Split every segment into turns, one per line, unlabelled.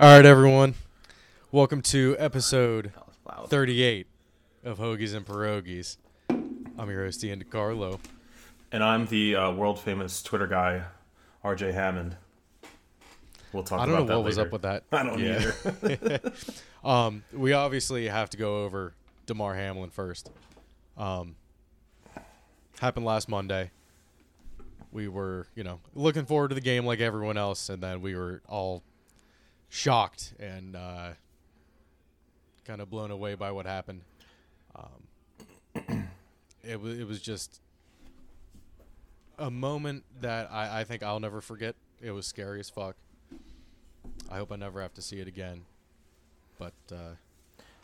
All right, everyone. Welcome to episode
That was loud.
38 of Hoagies and Pierogies. I'm your host, Ian DiCarlo.
And I'm the uh, world famous Twitter guy, RJ Hammond. We'll talk
I don't
about
know
that
what was up with that.
I don't
Yeah.
either.
Um, we obviously have to go over Damar Hamlin first. Um, happened last Monday. We were, you know, looking forward to the game like everyone else, and then we were all shocked and uh, kind of blown away by what happened. Um, it was it was just a moment that I, I think I'll never forget. It was scary as fuck. I hope I never have to see it again. But uh,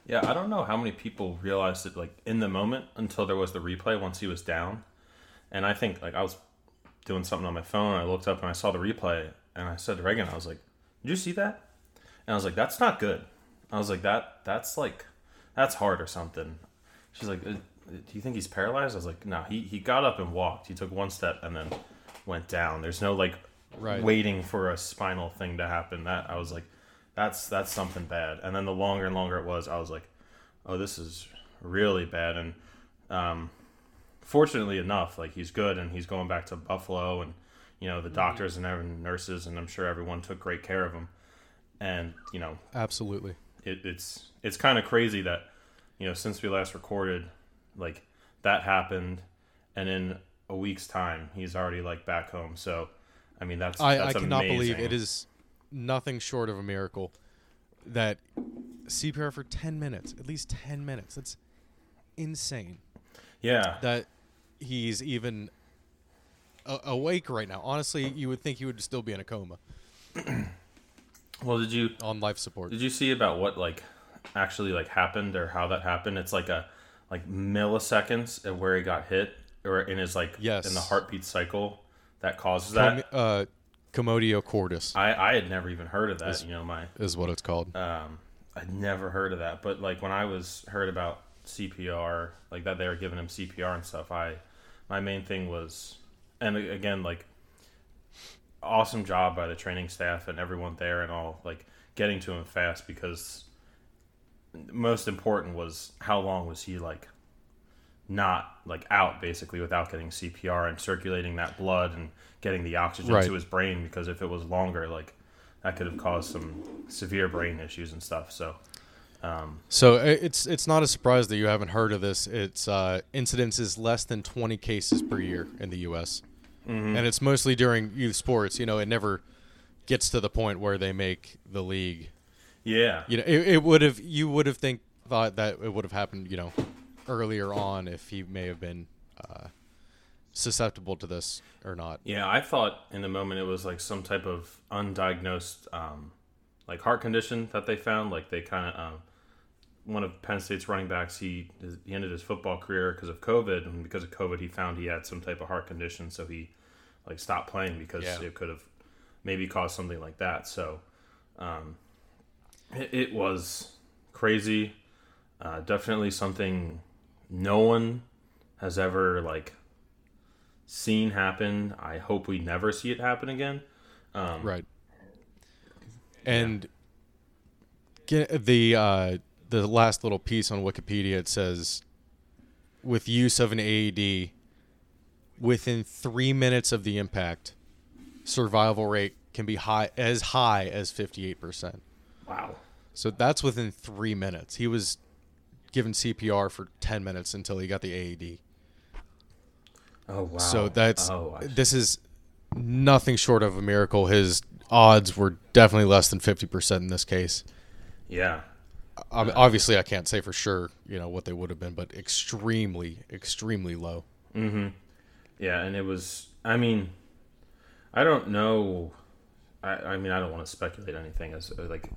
yeah, I don't know how many people realized it like in the moment until there was the replay once he was down. And I think like I was doing something on my phone, I looked up and I saw the replay, and I said to Reagan, I was like, "Did you see that?" And I was like, "That's not good." I was like, "That that's like that's hard or something." She's like, "Uh, "Do you think he's paralyzed?" I was like, "No, he he got up and walked. He took one step and then went down. There's no like
Right.
waiting for a spinal thing to happen." That I was like, "That's that's something bad." And then the longer and longer it was, I was like, "Oh, this is really bad." And um, fortunately enough, like he's good and he's going back to Buffalo, and you know the doctors and nurses, and I'm sure everyone took great care of him. And you know,
absolutely.
it, it's it's kind of crazy that you know since we last recorded, like that happened, and in a week's time he's already like back home. So, I mean that's
I, I
that's
cannot believe it is nothing short of a miracle that CPR for 10 minutes, at least 10 minutes. That's insane
Yeah,
that he's even a- awake right now. Honestly, you would think he would still be in a coma
well, did you
on life support.
Did you see about what like actually like happened or how that happened? It's like a like milliseconds of where he got hit or in his like
Yes.
in the heartbeat cycle that causes
Com-
that.
uh, commotio cordis
I I had never even heard of that.
Is-
you know my
is what it's called.
um I'd never heard of that. But like when I was heard about CPR like that they were giving him CPR and stuff. I my main thing was and again like awesome job by the training staff and everyone there and all like getting to him fast because most important was how long was he like not like out basically without getting CPR and circulating that blood and getting the oxygen
Right.
to his brain because if it was longer like that could have caused some severe brain issues and stuff so um,
So it's it's not a surprise that you haven't heard of this. It's uh, incidence is less than 20 cases per year in the U.S.
Mm-hmm.
and it's mostly during youth sports. You know, it never gets to the point where they make the league.
yeah
You know, it, it would have you would have think thought that it would have happened. You know, earlier on if he may have been uh, susceptible to this or not.
Yeah, I thought in the moment it was like some type of undiagnosed, um, like heart condition that they found. Like they kind of, um, one of Penn State's running backs, he he ended his football career because of COVID, and because of COVID, he found he had some type of heart condition, so he like stopped playing because
Yeah.
it could have maybe caused something like that. So, um, it, it was crazy. Uh, definitely something no one has ever like seen happen. I hope we never see it happen again. Um,
Right. And get the uh, the last little piece on Wikipedia it says with use of an AED within 3 minutes of the impact survival rate can be high as high as 58%.
Wow.
So that's within 3 minutes. He was given CPR for 10 minutes until he got the AED.
Oh wow.
So that's
oh,
this is nothing short of a miracle. His odds were definitely less than fifty percent in this case.
yeah.
I mean, obviously, I can't say for sure, you know, what they would have been, but extremely, extremely low.
Mm-hmm. Yeah, and it was. I mean, I don't know. I, I mean, I don't want to speculate anything. As like,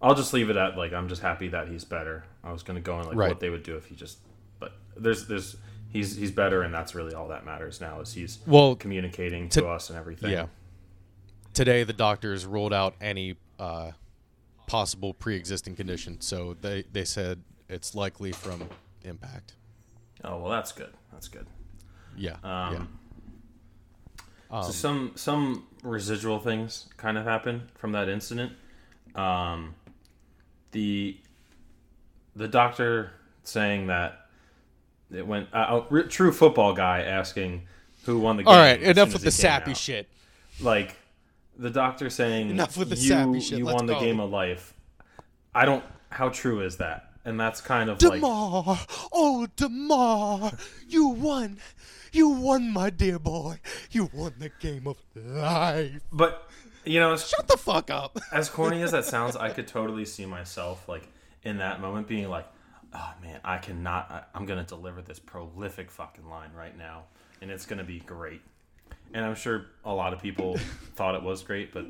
I'll just leave it at like I'm just happy that he's better. I was gonna go on like
Right.
what they would do if he just, but there's there's he's he's better, and that's really all that matters now is he's
Well,
communicating to,
To-
us and everything.
yeah. Today, the doctors ruled out any uh, possible pre-existing condition, so they they said it's likely from impact.
Oh well, that's good. That's good.
Yeah,
Um,
yeah. Um,
so some some residual things kind of happened from that incident. um, the the doctor saying that it went uh, a true football guy asking who won the game.
All right, enough with the sappy
out.
shit.
Like the doctor saying
Enough with the
you,
sappy shit,
You
let's
won the
go.
game of life. I don't. How true is that? And that's kind of like
Damar, oh Damar, you won, you won, my dear boy. You won the game of life.
But you know,
Shut the fuck up.
as corny as that sounds, I could totally see myself like in that moment being like, "Oh man, I cannot. I, I'm gonna deliver this prolific fucking line right now, and it's gonna be great." And I'm sure a lot of people thought it was great, but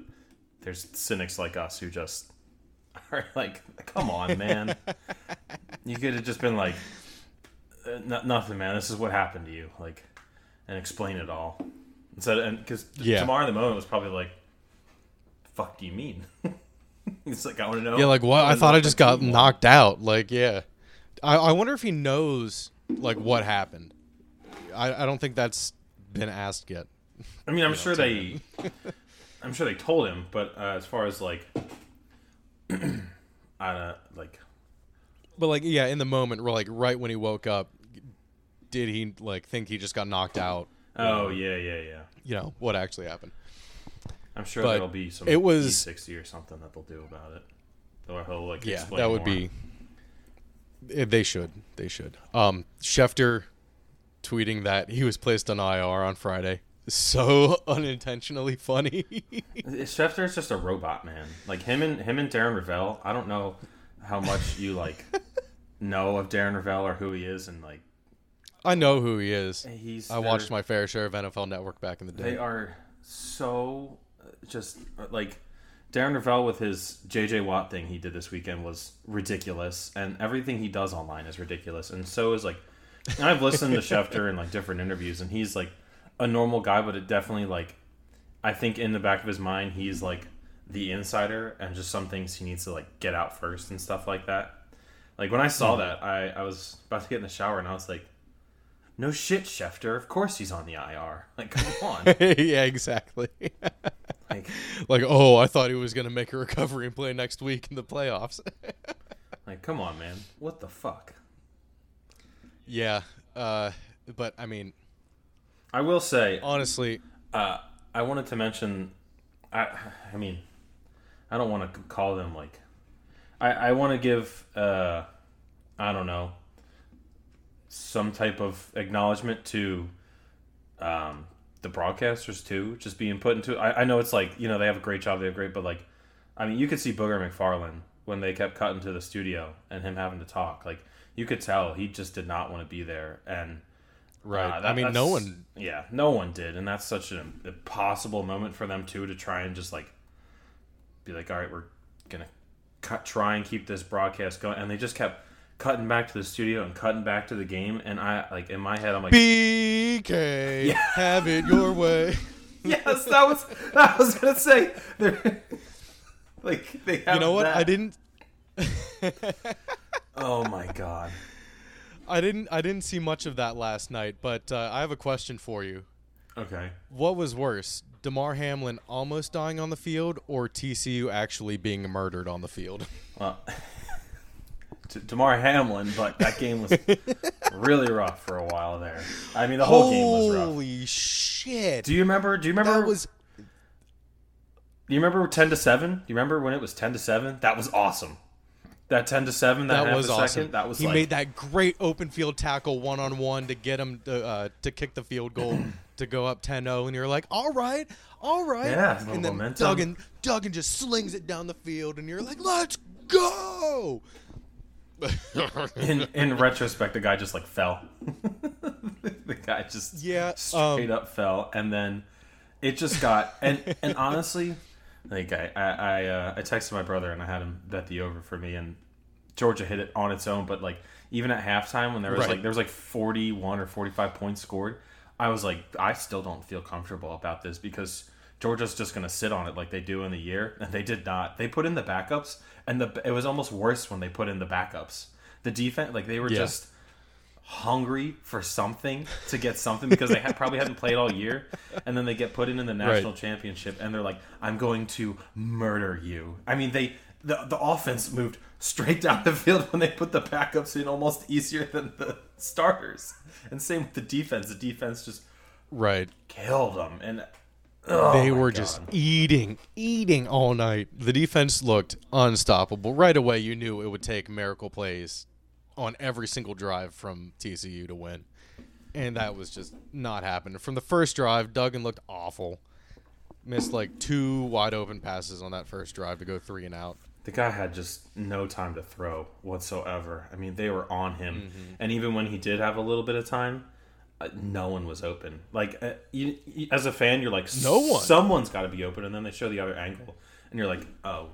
there's cynics like us who just are like, "Come on, man! You could have just been like, uh, nothing, man. This is what happened to you, like, and explain it all." Instead, and because
Yeah.
tomorrow in the moment was probably like, fuck do you mean? it's like, I want to know.
Yeah, like what? I thought I just got
team won."
knocked out. Like, yeah. I, I wonder if he knows like what happened. I, I don't think that's been asked yet.
I mean, I'm sure they, I'm sure they told him, but uh, as far as like, I don't like,
But like, yeah, in the moment, like right when he woke up, did he like think he just got knocked out?
oh yeah, yeah, yeah.
You know what actually happened?
I'm sure
But
there'll be some
it was-
E60 or something that they'll do about it. Or he'll like
Yeah,
explain
that would
more.
be. eh, They should. They should. Um, Schefter tweeting that he was placed on IR on Friday. So unintentionally funny.
Schefter's just a robot, man. Like him and him and Darren Rovell. I don't know how much you like know of Darren Rovell or who he is, and like
I know who he is.
he's.
I watched my fair share of NFL Network back in the day.
They are so uh, just uh, like Darren Rovell with his JJ Watt thing he did this weekend was ridiculous, and everything he does online is ridiculous. And so is like and I've listened to Schefter in like different interviews, and he's like a normal guy, but it definitely like I think in the back of his mind he's like the insider, and just some things he needs to like get out first and stuff like that. Like when I saw that, I I was about to get in the shower, and I was like. No shit, Schefter. Of course he's on the IR. Like, come on.
yeah, exactly.
Like,
like, oh, I thought he was going to make a recovery and play next week in the playoffs.
like, come on, man. What the fuck?
yeah. Uh, but I mean,
I will say,
honestly,
uh, I wanted to mention. I, I mean, I don't want to call them like. I, I want to give. Uh, I don't know. Some type of acknowledgement to, um, the broadcasters too, just being put into. I, I know it's like you know they have a great job, they have great, but like, I mean, you could see Booger McFarland when they kept cutting to the studio and him having to talk. Like, you could tell he just did not want to be there, and
right.
Uh,
I mean, no one.
Yeah, no one did, and that's such an impossible moment for them too to try and just like be like, all right, we're gonna cut, try and keep this broadcast going, and they just kept cutting back to the studio and cutting back to the game, and I like in my head, I'm like,
BK,
Yeah.
have it your way.
yes, that was that was gonna say, they're like they have
You know what?
that.
I didn't.
Oh my god.
I didn't. I didn't see much of that last night. But uh, I have a question for you.
Okay.
What was worse, Damar Hamlin almost dying on the field, or TCU actually being murdered on the field?
Well, Damar Hamlin, but that game was really rough for a while there. I mean, the whole game was rough.
Holy shit!
Do you remember? Do you remember?
that was
Do you remember ten to seven? Do you remember when it was ten to seven? That was awesome. That ten to seven. That,
that was awesome.
second. That was
he
like,
made that great open field tackle one on one to get him to, uh, to kick the field goal to go up 10-0 and you're like, all right, all right.
Yeah,
and then
momentum.
Duggan Duggan just slings it down the field and you're like, let's go.
in in retrospect, the guy just like fell. the guy just
Yeah,
straight
um,
up fell, and then it just got and and honestly, like I I I, uh, I texted my brother and I had him bet the over for me, and Georgia hit it on its own. But like even at halftime when there was
Right.
like there was like forty one or forty five points scored, I was like I still don't feel comfortable about this because. Georgia's just going to sit on it like they do in the year, and they did not. They put in the backups, and the it was almost worse when they put in the backups. The defense, like they were
Yeah.
just hungry for something to get something because they had, probably hadn't played all year, and then they get put in in the national championship, and they're like, "I'm going to murder you." I mean, they the the offense moved straight down the field when they put the backups in almost easier than the starters. And same with the defense. The defense just
Right.
killed them, and oh
they were
God.
just eating, eating all night. The defense looked unstoppable. Right away, you knew it would take miracle plays on every single drive from TCU to win. And that was just not happening. From the first drive, Duggan looked awful. Missed like two wide open passes on that first drive to go three and out.
the guy had just no time to throw whatsoever. I mean, they were on him,
Mm-hmm.
and even when he did have a little bit of time, uh, no one was open. Like uh, you, you- as a fan, you're like,
No one.
Someone's got to be open, and then they show the other angle, and you're like, oh,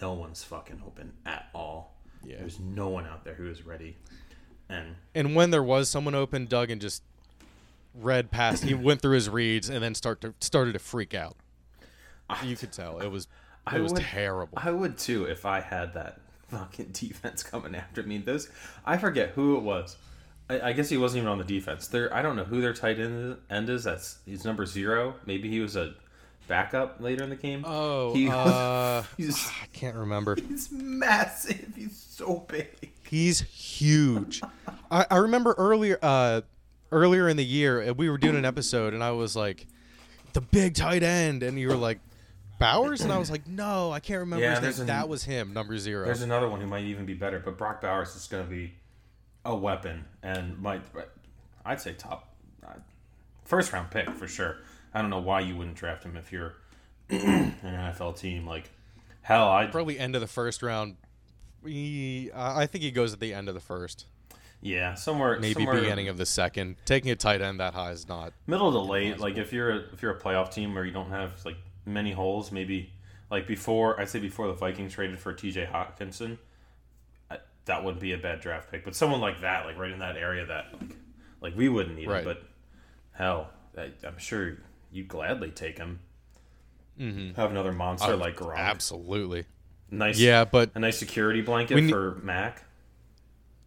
no one's fucking open at all.
Yeah.
There's no one out there who is ready, and
And when there was someone open, Duggan just read past. He went through his reads and then start to started to freak out. You could tell it was it
I
was
would-
terrible.
I would too if I had that fucking defense coming after me. Those I forget who it was. I, I guess he wasn't even on the defense. There, I don't know who their tight end, end is. That's he's number zero. Maybe he was a backup later in the game.
Oh,
he
uh,
he's
I can't remember.
he's massive. He's so big.
He's huge. I, I remember earlier, uh, earlier in the year, uh, we were doing an episode, and I was like, "The big tight end," and you were like, "Bowers," and I was like, "No, I can't remember
Yeah,
his
there's
name."
an-
that was him, number zero.
There's another one who might even be better, but Brock Bowers is going to be a weapon and might I'd say top uh, first round pick for sure. I don't know why you wouldn't draft him if you're an NFL team. Like hell, I
Probably end of the first round. He, I I think he goes at the end of the first,
yeah somewhere
maybe
somewhere
beginning of the second. Taking a tight end that high is not.
middle to late. Like if you're a, if you're a playoff team where you don't have like many holes, maybe like before I'd say before the Vikings traded for T.J. Hockenson, I, that wouldn't be a bad draft pick. But someone like that, like right in that area, that like, like we wouldn't need
Right.
him. But hell, I, I'm sure you'd gladly take him. Mm-hmm. Have another monster like Gronk.
Absolutely.
nice,
Yeah, but
a nice security blanket
ne-
for Mac.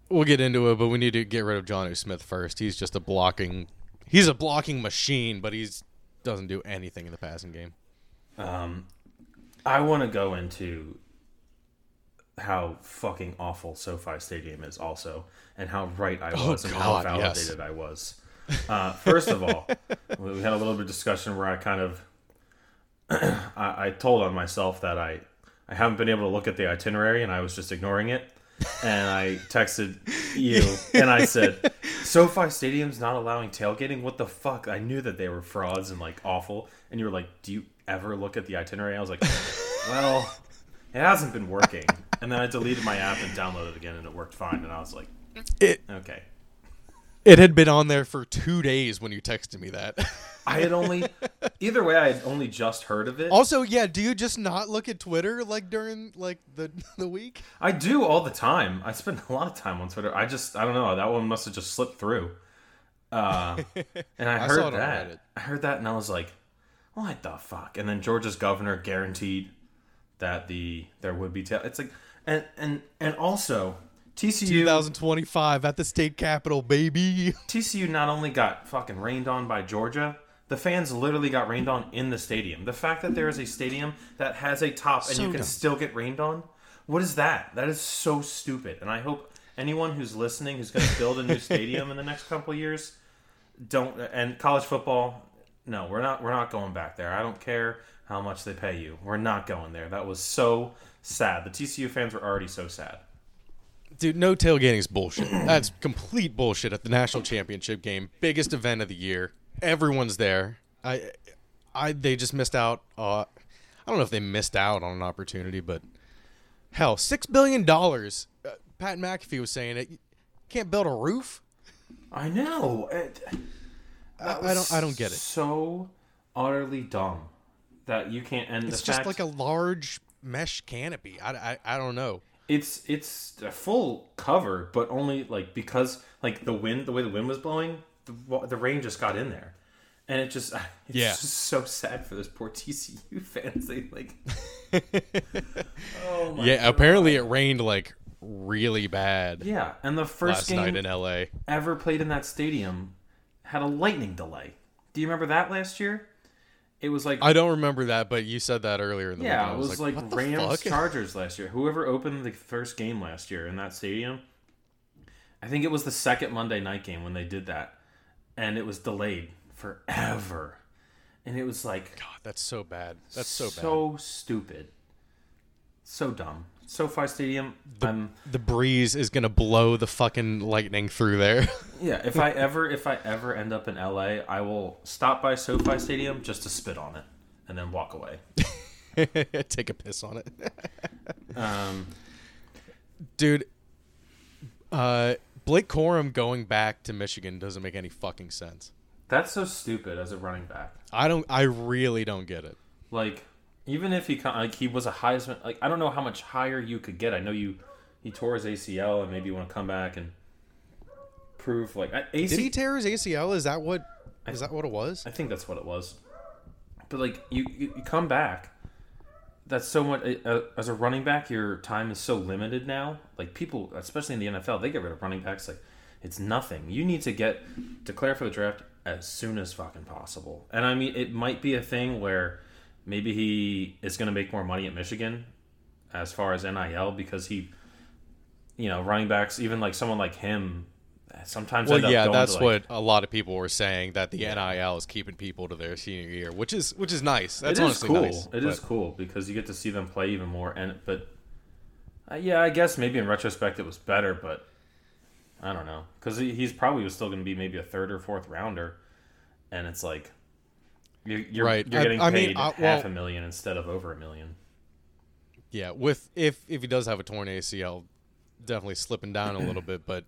We'll get into it, but we need to get rid of Jonnu Smith first. He's just a blocking. He's a blocking machine, but he's doesn't do anything in the passing game.
Um, I want to go into how fucking awful SoFi Stadium is, also, and how right I
Oh,
was and how
God, yes.
validated I was. Uh, first of all, we had a little bit of discussion where I kind of I, I told on myself that I I haven't been able to look at the itinerary and I was just ignoring it. And I texted you and I said, SoFi Stadium's not allowing tailgating? What the fuck? I knew that they were frauds and like awful. And you were like, Do you ever look at the itinerary? I was like, Well, it hasn't been working. And then I deleted my app and downloaded it again and it worked fine. And I was like,
It
Okay.
It had been on there for two days when you texted me that.
I had only, either way, I had only just heard of it.
also, yeah, do you just not look at Twitter like during like the the week?
I do all the time. I spend a lot of time on Twitter. I just, I don't know. That one must have just slipped through. Uh, and I,
I
heard
saw it on
that. I heard that, and I was like, "What the fuck?" And then Georgia's governor guaranteed that the there would be. Ta- it's like, and and and also TCU
2025 at the state capitol, baby.
TCU not only got fucking rained on by Georgia. The fans literally got rained on in the stadium. The fact that there is a stadium that has a top and
So
you can
dumb.
still get rained on, what is that? That is so stupid. And I hope anyone who's listening who's going to build a new stadium in the next couple of years don't and college football no we're not we're not going back there i don't care how much they pay you we're not going there that was so sad the tcu fans were already so sad
Dude, no tailgating is bullshit. That's complete bullshit at the national championship game, biggest event of the year. Everyone's there. I, I, they just missed out. Uh, I don't know if they missed out on an opportunity, but hell, six billion dollars. Uh, Pat McAfee was saying it. You can't build a roof.
i know it,
I, I don't. I don't get it.
so utterly dumb that you can't end.
It's just
fact,
like a large mesh canopy. I, I, I don't know.
It's it's a full cover but only like because like the wind the way the wind was blowing the, the rain just got in there. And it just it's
Yeah.
just so sad for those poor TCU fans. They like oh my
Yeah, apparently it rained like really bad
yeah and the first
last
game
night in LA.
ever played in that stadium had a lightning delay. Do you remember that last year It was like
I don't remember that, but you said that earlier in the
yeah,
week.
it
I
was like,
the
Rams? Chargers last year. Whoever opened the first game last year in that stadium, I think it was the second Monday night game when they did that, and it was delayed forever, and it was like
God, that's so bad. That's so, bad.
so stupid, so dumb. SoFi Stadium. I'm
The breeze is gonna blow the fucking lightning through there.
yeah. If I ever if I ever end up in LA, I will stop by SoFi Stadium just to spit on it and then walk away.
Take a piss on it,
Um,
dude. Uh, Blake Corum going back to Michigan doesn't make any fucking sense.
that's so stupid as a running back.
I don't. I really don't get it.
Like even if he like he was a Heisman, like I don't know how much higher you could get. I know you he tore his ACL and maybe you want to come back and prove like I- AC,
Did he tear his ACL? Is that what? Is that what it was?
I think that's what it was. But like you, you, you come back. That's so much uh, as a running back. Your time is so limited now. Like people, especially in the NFL, they get rid of running backs. Like it's nothing. You need to get declare for the draft as soon as fucking possible. And I mean, it might be a thing where maybe he is going to make more money at Michigan as far as NIL because he, you know, running backs, even like someone like him, sometimes end
Well,
up
yeah, that's
like,
what a lot of people were saying that the NIL is keeping people to their senior year, which is which is nice. That's
it is
honestly
cool.
nice.
It is
but-
cool because you get to see them play even more. And but uh, yeah, I guess maybe in retrospect it was better, but I don't know because he's probably was still going to be maybe a third or fourth rounder, and it's like you're you're,
Right.
you're
I-
getting
I mean,
paid
I-
half
well-
a million instead of over a million.
Yeah, with if if he does have a torn ACL, definitely slipping down a little bit. But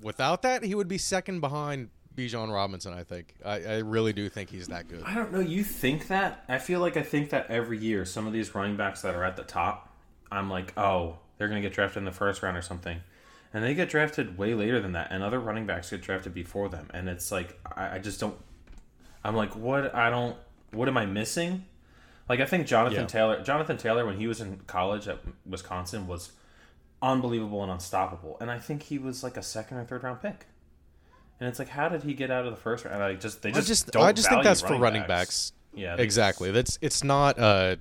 without that, he would be second behind Bijan Robinson. I think. I, I really do think he's that good.
I don't know. You think that? I feel like I think that every year. Some of these running backs that are at the top, I'm like, oh, they're going to get drafted in the first round or something. And they get drafted way later than that. And other running backs get drafted before them. And it's like, I, I just don't. I'm like, what? I don't. What am I missing? Like, I think Jonathan
Yeah.
Taylor, Jonathan Taylor, when he was in college at Wisconsin, was unbelievable and unstoppable. And I think he was like a second or third round pick. And it's like, how did he get out of the first round? I just they
I
just
just
don't
I just think that's for running backs.
Yeah,
Exactly. That's it's not uh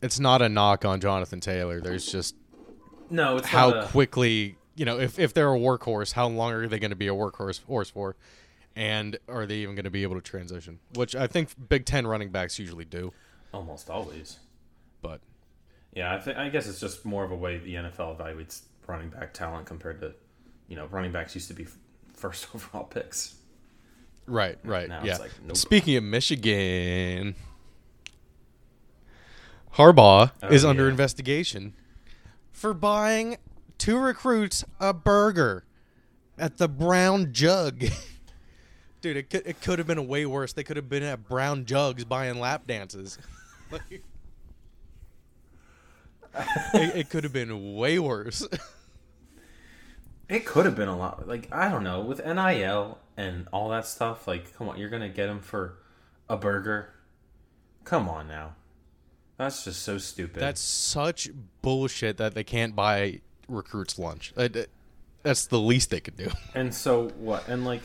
it's not a knock on Jonathan Taylor. There's just
No, it's
how
a,
quickly you know if, if they're a workhorse, how long are they going to be a workhorse horse for, and are they even going to be able to transition? Which I think Big Ten running backs usually do,
almost always.
but
Yeah, I think I guess it's just more of a way the NFL evaluates running back talent compared to, you know, running backs used to be first overall picks.
right, right,
Now
yeah.
it's like, nope.
Speaking of Michigan, Harbaugh
Oh,
is under investigation for buying two recruits a burger at the Brown Jug. Dude, it could, it could have been way worse. They could have been at Brown Jugs buying lap dances. Like- it, it could have been way worse.
It could have been a lot. Like I don't know, with NIL and all that stuff. Like, come on, you're gonna get him for a burger? Come on now, that's just so stupid.
That's such bullshit that they can't buy recruits lunch. Uh, That's the least they could do.
And so what? And like,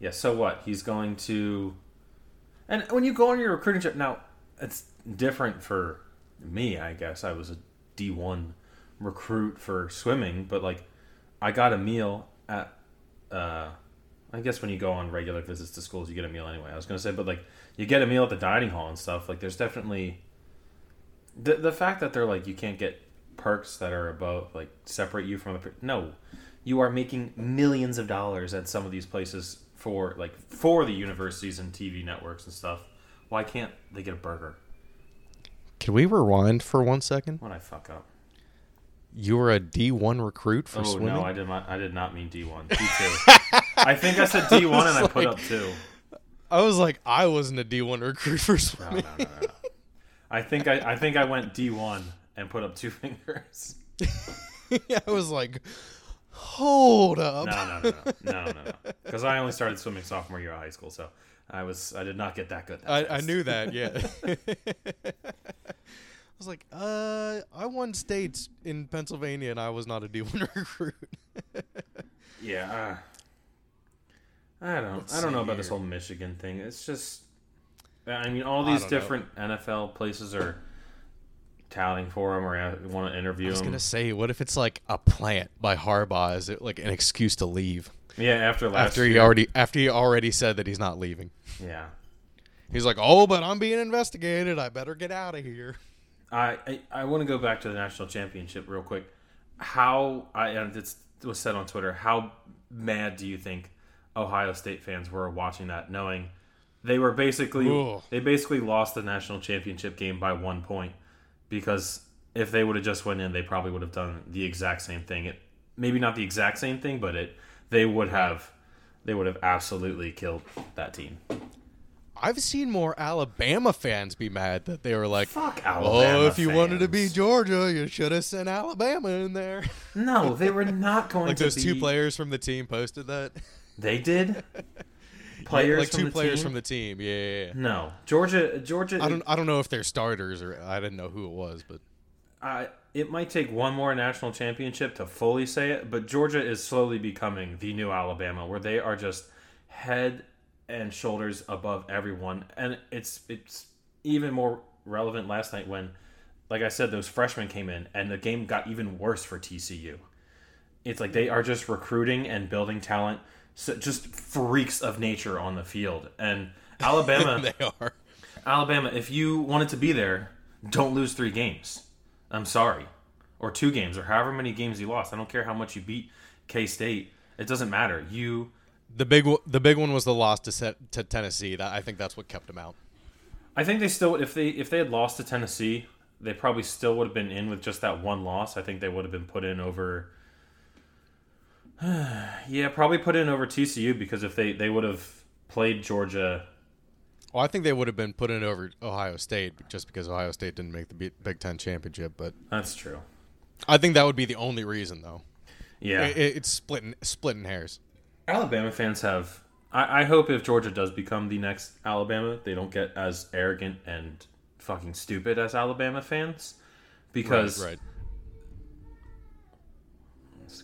yeah. So what? He's going to. And when you go on your recruiting trip, now it's different for me. I guess I was a D one recruit for swimming, but like, I got a meal at. uh I guess when you go on regular visits to schools, you get a meal anyway. I was gonna say, but like, you get a meal at the dining hall and stuff. Like, there's definitely the the fact that they're like you can't get perks that are about like separate you from the no you are making millions of dollars at some of these places for like for the universities and TV networks and stuff. Why can't they get a burger
Can we rewind for one second?
when I fuck up?
You were a D1 recruit for
oh
swimming?
no, I did not. I did not mean D one. D two. I think I said D one and I put
like-
up two.
I was like, I wasn't a D1 recruit for swimming.
no, no, no. no. I think I, I think I went D one and put up two fingers.
I was like, hold up.
No, no, no, no, no, no, no. Because I only started swimming sophomore year of high school, so I was I did not get that good. that
I, I knew that, yeah. I was like, uh, I won states in Pennsylvania and I was not a D1 recruit.
Yeah. Uh, I don't.
Let's
I don't know about this whole Michigan thing. It's just I mean, all these
don't know.
different NFL places are touting for him or uh, want to interview him.
I was
him.
gonna say, what if it's like a plant by Harbaugh? Is it like an excuse to leave
Yeah, after last
after he
year.
already after he already said that he's not leaving?
Yeah.
He's like, oh, but I'm being investigated. I better get out of here.
I I, I want to go back to the national championship real quick. How I and it's, it was said on Twitter. How mad do you think Ohio State fans were watching that, knowing they were basically
Ooh.
they basically lost the national championship game by one point because if they would have just went in, they probably would have done the exact same thing. It maybe not the exact same thing, but it they would have they would have absolutely killed that team.
I've seen more Alabama fans be mad that they were like,
Fuck Alabama.
"Oh, if you wanted to be. Georgia, you should have sent Alabama in there."
no, they were not going
like
to Like
those
be.
two players from the team posted that.
They did. Players
like
from
two
the
players
team?
from the team. Yeah, yeah, yeah.
No, Georgia. Georgia.
I don't. I don't know if they're starters or I didn't know who it was, but
I, it might take one more national championship to fully say it, but Georgia is slowly becoming the new Alabama, where they are just head and shoulders above everyone, and it's it's even more relevant last night when, like I said, those freshmen came in and the game got even worse for TCU. It's like they are just recruiting and building talent, so just freaks of nature on the field, and Alabama.
they are.
Alabama, if you wanted to be there, don't lose three games. I'm sorry. Or two games, or however many games you lost. I don't care how much you beat K State. It doesn't matter. You,
The big one- the big one was the loss to set, to Tennessee. That I think that's what kept them out.
I think they still, if they if they had lost to Tennessee, they probably still would have been in with just that one loss. I think they would have been put in over. yeah, probably put in over TCU because if they they would have played Georgia,
Well, I think they would have been put in over Ohio State just because Ohio State didn't make the Big Ten championship. But
that's true.
I think that would be the only reason, though.
Yeah,
It, it- it's splitting splitting hairs.
Alabama fans have. I, I hope if Georgia does become the next Alabama, they don't get as arrogant and fucking stupid as Alabama fans. Because
right, right.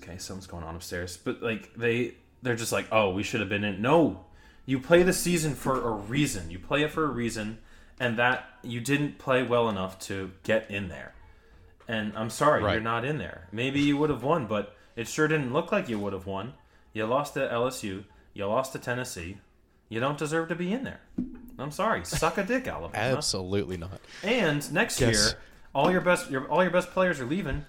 Okay, something's going on upstairs, but like they they're just like, oh, we should have been in. No, you play the season for a reason. You play it for a reason, and that you didn't play well enough to get in there. And I'm sorry,
Right.
you're not in there. Maybe you would have won, but it sure didn't look like you would have won. You lost to LSU. You lost to Tennessee. You don't deserve to be in there. I'm sorry. Suck a dick, Alabama.
Absolutely not.
And next
Yes.
year, all your best your all your best players are leaving.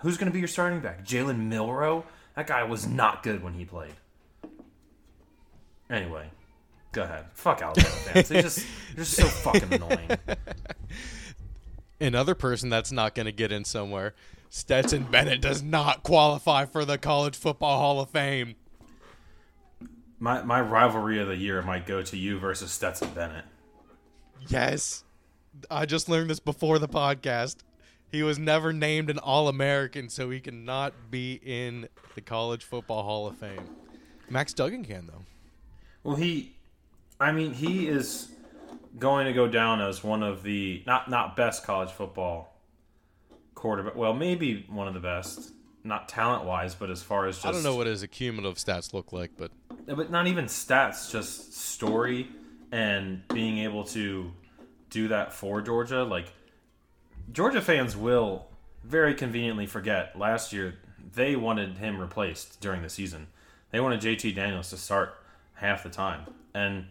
Who's going to be your starting back? Jalen Milroe? That guy was not good when he played. Anyway, go ahead. Fuck Alabama fans. They just they're just so fucking annoying.
Another person that's not going to get in somewhere, Stetson Bennett does not qualify for the College Football Hall of Fame.
My my rivalry of the year might go to you versus Stetson Bennett.
Yes. I just learned this before the podcast. He was never named an All American, so he cannot be in the College Football Hall of Fame. Max Duggan can, though.
Well, he, I mean, he is going to go down as one of the not not best college football quarterback. Well, maybe one of the best, not talent wise, but as far as just
I don't know what his accumulative stats look like, but
but not even stats, just story and being able to do that for Georgia. Like Georgia fans will very conveniently forget last year they wanted him replaced during the season. They wanted JT Daniels to start half the time. And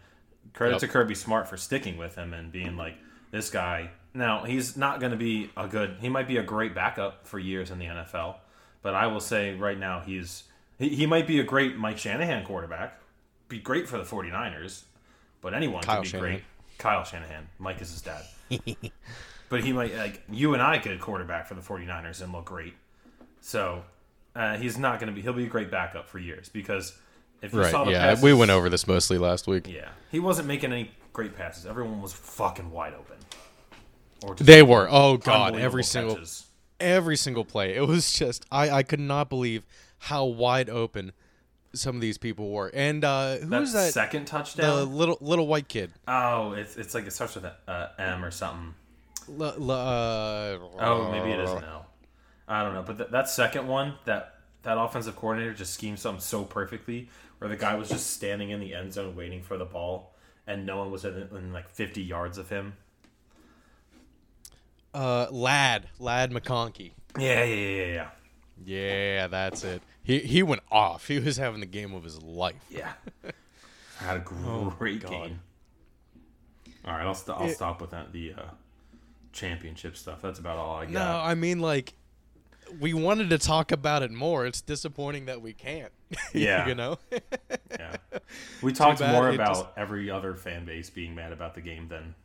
credit
Yep.
to Kirby Smart for sticking with him and being like this guy. Now, he's not going to be a good he might be a great backup for years in the NFL, but I will say right now he's he, he might be a great Mike Shanahan quarterback. Be great for the 49ers, but anyone
Kyle
could be
Shanahan.
great. Kyle Shanahan. Mike is his dad. but he might like you and I could quarterback for the 49ers and look great. So, uh, he's not going to be he'll be a great backup for years because if you saw
right,
the
yeah,
passes,
we went over this mostly last week.
yeah, he wasn't making any great passes. Everyone was fucking wide open. Or
They were. Oh God, every single
catches.
every single play. It was just I I could not believe how wide open some of these people were. And uh who
that
was that?
second
the
touchdown.
little little white kid.
oh, it's it's like it starts with a uh, M or something.
L- l- uh,
Oh, maybe it isn't now. I don't know, but th- that second one, that that offensive coordinator just schemed something so perfectly, where the guy was just standing in the end zone waiting for the ball, and no one was in, in like 50 yards of him.
Uh, Ladd, Ladd McConkey.
Yeah, yeah, yeah, yeah,
Yeah, that's it. He he went off. He was having the game of his life.
yeah. I had a great
God.
game. All right, I'll, st- I'll
It-
stop with that. The uh, championship stuff. That's about all I got.
No, I mean like we wanted to talk about it more. It's disappointing that we can't.
Yeah.
you know.
Yeah. We talked more about
just-
every other fan base being mad about the game than.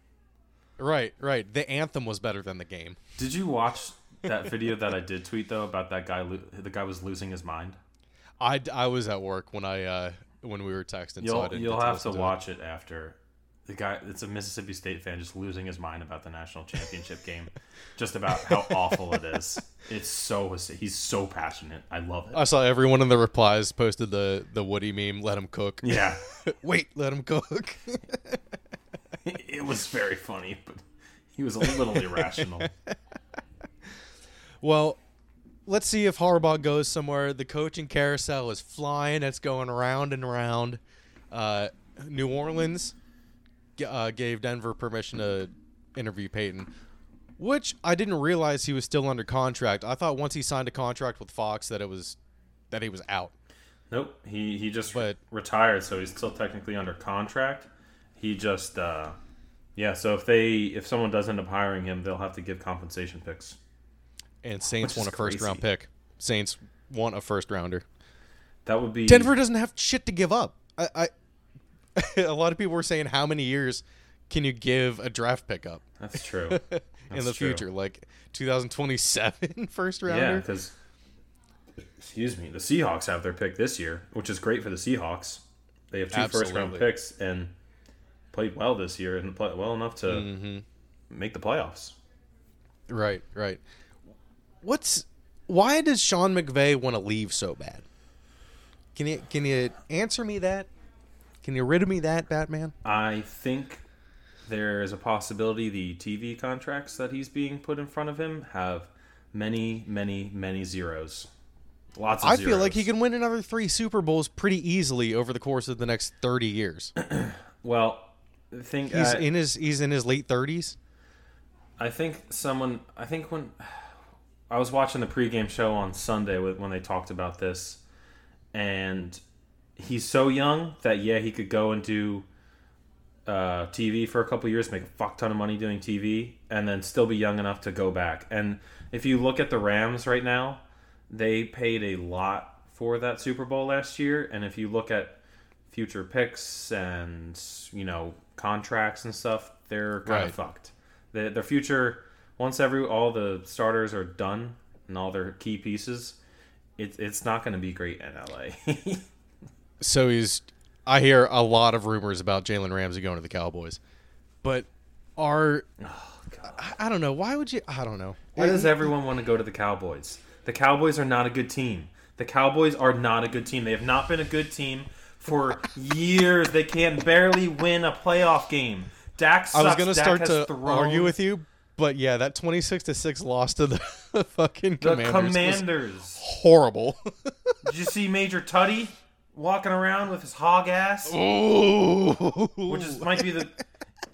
right, right. The anthem was better than the game.
Did you watch that video that I did tweet though about that guy? Lo- the guy was losing his mind.
I, I was at work when I uh when we were texting. so I
You'll
didn't
you'll have to
it.
watch it after. The guy, it's a Mississippi State fan, just losing his mind about the national championship game, just about how awful it is. It's so he's so passionate. I love it.
I saw everyone in the replies posted the the Woody meme. Let him cook.
Yeah,
Wait, let him cook.
it was very funny, but he was a little irrational.
Well, let's see if Harbaugh goes somewhere. The coaching carousel is flying. It's going round and round. Uh, New Orleans uh, gave Denver permission to interview Peyton, which I didn't realize he was still under contract. I thought once he signed a contract with Fox that it was that he was out.
Nope, he he just
But-
retired, so he's still technically under contract. He just, uh, yeah. So if they if someone does end up hiring him, they'll have to give compensation picks.
And Saints want a first round pick. Saints want a first rounder.
That would be
Denver doesn't have shit to give up. I, I a lot of people were saying how many years can you give a draft pick up?
That's true.
in the
true.
future, like 2027 first rounder.
Yeah, because excuse me, the Seahawks have their pick this year, which is great for the Seahawks. They have two first round picks and played well this year and played well enough to
Mm-hmm.
make the playoffs.
Right, right. What's why does Sean McVay want to leave so bad? Can you can you answer me that? Can you rid of me that, Batman?
I think there is a possibility the TV contracts that he's being put in front of him have many, many, many zeros. Lots of
I
zeros.
feel like he can win another three Super Bowls pretty easily over the course of the next 30 years.
Well, I think
He's
uh,
in his he's in his late 30s.
I think someone. I think when I was watching the pregame show on Sunday with, when they talked about this, and he's so young that yeah, he could go and do uh, TV for a couple years, make a fuck ton of money doing TV, and then still be young enough to go back. And if you look at the Rams right now, they paid a lot for that Super Bowl last year, and if you look at future picks and you know contracts and stuff, they're kind
Right.
of fucked. The, their future, once every all the starters are done and all their key pieces, it's it's not going to be great in LA.
So he's I hear a lot of rumors about Jalen Ramsey going to the Cowboys. But are oh, I, I don't know. Why would you I don't know.
Why does everyone want to go to the Cowboys? The Cowboys are not a good team. The Cowboys are not a good team. They have not been a good team for years. They can barely win a playoff game. Dak sucks.
I was gonna
Dak
start to
thrown
argue with you, but yeah, that twenty six to six loss to the fucking
the
Commanders,
Commanders.
horrible.
Did you see Major Tutty walking around with his hog ass?
Ooh,
which is might be the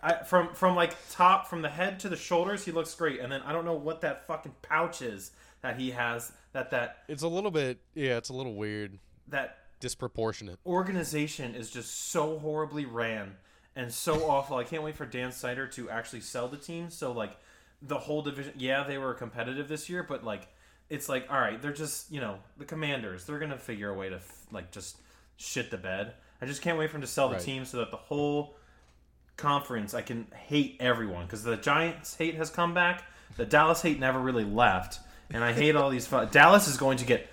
I, from from like top from the head to the shoulders he looks great and then i don't know what that fucking pouch is that he has that that
it's a little bit yeah, it's a little weird,
that
disproportionate.
organization is just so horribly ran and so awful i can't wait for dan Snyder to actually sell the team so like the whole division yeah they were competitive this year but like it's like all right they're just you know the commanders they're gonna figure a way to like just shit the bed. I just can't wait for him to sell the
Right.
team so that the whole conference i can hate everyone. Because the giants hate has come back. The dallas hate never really left. And i hate all these dallas is going to get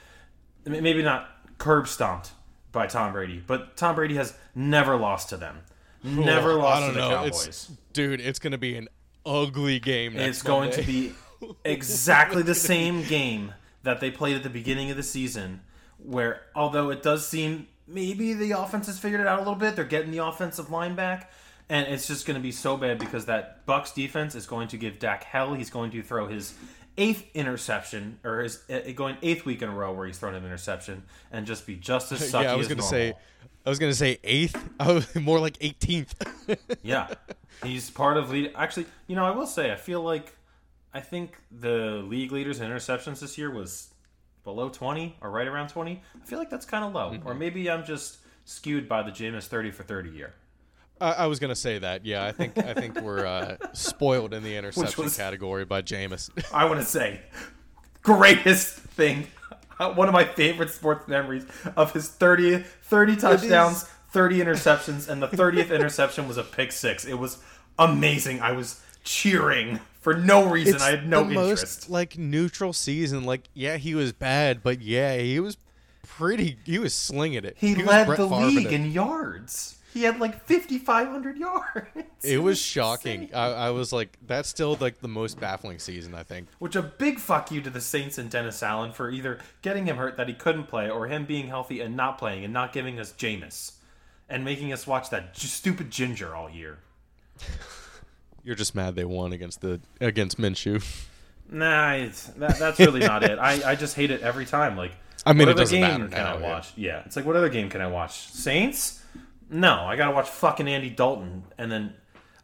maybe not curb stomped by tom brady but tom brady has never lost to them. Never lost to the
know.
cowboys.
It's dude, it's gonna be an ugly game.
It's going to be exactly the same game that they played at the beginning of the season, where although it does seem maybe the offense has figured it out a little bit, they're getting the offensive line back, and it's just going to be so bad because that Bucks defense is going to give Dak hell. He's going to throw his eighth interception, or his uh, going eighth week in a row where he's thrown an interception, and just be just as sucky
yeah, I was
as
gonna
normal.
say, I was gonna say eighth. I was more like 18th.
Yeah, he's part of lead. Actually, you know, I will say, I feel like I think the league leaders in interceptions this year was below twenty or right around twenty. I feel like that's kind of low,
Mm-hmm.
or maybe I'm just skewed by the Jameis thirty for thirty year.
I, I was gonna say that. Yeah, I think I think we're uh, spoiled in the interception
was-
category by Jameis.
I want to say, greatest thing, one of my favorite sports memories of his 30, 30 touchdowns, 30 interceptions, and the 30th interception was a pick six. It was amazing. I was cheering for no reason. I had no
the
interest.
most like neutral season. Like, yeah, he was bad, but yeah, he was pretty. He was slinging it.
he,
was
led the
Favre
league in yards. He had like 5,500 yards.
It was shocking. I, I was like, that's still like the most baffling season. I think.
Which a big fuck you to the Saints and Dennis Allen for either getting him hurt that he couldn't play or him being healthy and not playing and not giving us Jameis and making us watch that stupid ginger all year.
You're just mad they won against the against Minshew.
Nah, it's, that, that's really not it. I, I just hate it every time. Like,
I mean,
what
it
other
doesn't
game
matter
can
now,
I
yeah.
watch? Yeah. it's like what other game can I watch? Saints? No, I gotta watch fucking Andy Dalton and then,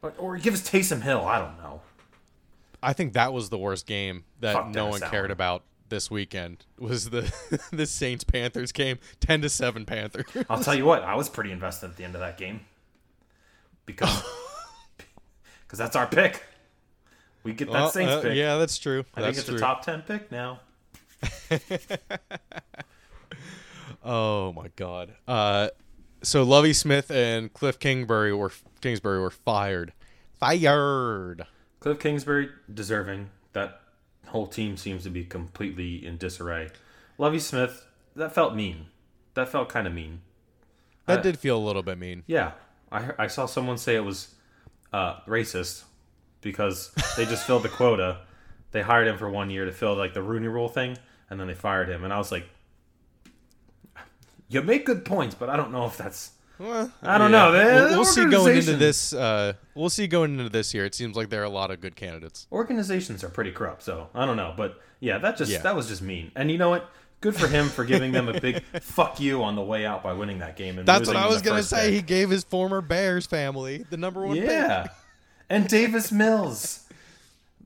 or, or give us Taysom Hill. I don't know.
I think that was the worst game that
Fuck
no one
Allen.
cared about this weekend. Was the the Saints Panthers game ten to seven Panthers?
I'll tell you what, I was pretty invested at the end of that game because because that's our pick. We get that
Well,
Saints
uh,
pick.
yeah, that's true.
I
that's
think it's
true.
a top ten pick now.
Oh my god. Uh, so Lovie Smith and Cliff Kingsbury were Kingsbury were fired. Fired.
Cliff Kingsbury deserving. That whole team seems to be completely in disarray. Lovie Smith, that felt mean. That felt kind of mean.
That
I-
did feel a little bit mean.
Yeah, I I saw someone say it was uh, racist because they just filled the quota. They hired him for one year to fill like the Rooney Rule thing, and then they fired him. And I was like, "You make good points, but I don't know if that's."
Well,
I don't
yeah.
know. The-
We'll, we'll see going into this. Uh, we'll see going into this year. It seems like there are a lot of good candidates.
Organizations are pretty corrupt, so I don't know. But yeah, that just
Yeah.
that was just mean. And you know what? Good for him for giving them a big fuck you on the way out by winning that game. And
That's what I was gonna say.
pick.
He gave his former Bears family the number one
Yeah,
pick.
and Davis Mills,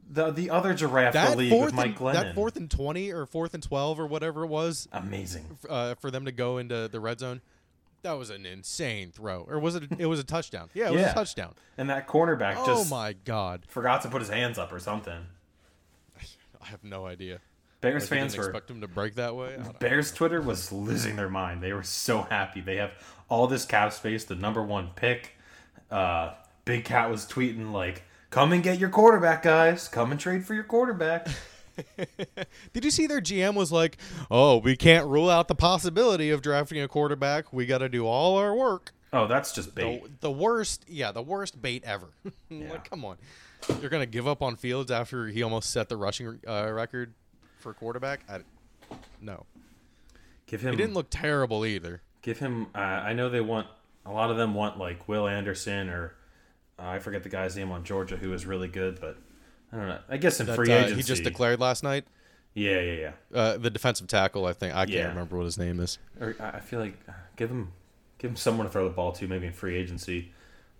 the the other giraffe
That
the league with Mike
and,
Glennon.
that fourth and twenty or fourth and twelve or whatever it was
Amazing.
uh, for them to go into the red zone. That was an insane throw, or was it? It was a touchdown. Yeah, it was
Yeah.
a touchdown.
And that cornerback
Oh
just
my god,
forgot to put his hands up or something.
I have no idea.
Bears
Like,
fans
didn't
were
expect him to break that way. Don't know.
Bears Twitter was losing their mind. They were so happy. They have all this cap space, the number one pick. Uh, Big Cat was tweeting like, "Come and get your quarterback, guys. Come and trade for your quarterback."
Did you see their GM was like, "Oh, we can't rule out the possibility of drafting a quarterback. We got to do all our work."
oh, that's just
The,
bait.
the worst, yeah, the worst bait ever.
Yeah.
like, come on, you're gonna give up on Fields after he almost set the rushing uh, record for quarterback? I, no,
Give him.
he didn't look terrible either.
Give him. Uh, I know they want a lot of them want like Will Anderson or uh, I forget the guy's name on Georgia who is really good, but I don't know. I guess in
That,
free
uh,
agency,
he just declared last night.
Yeah, yeah, yeah.
Uh, the defensive tackle, I think. I can't
Yeah.
remember what his name is.
Or I feel like uh, give him give him someone to throw the ball to, maybe in free agency.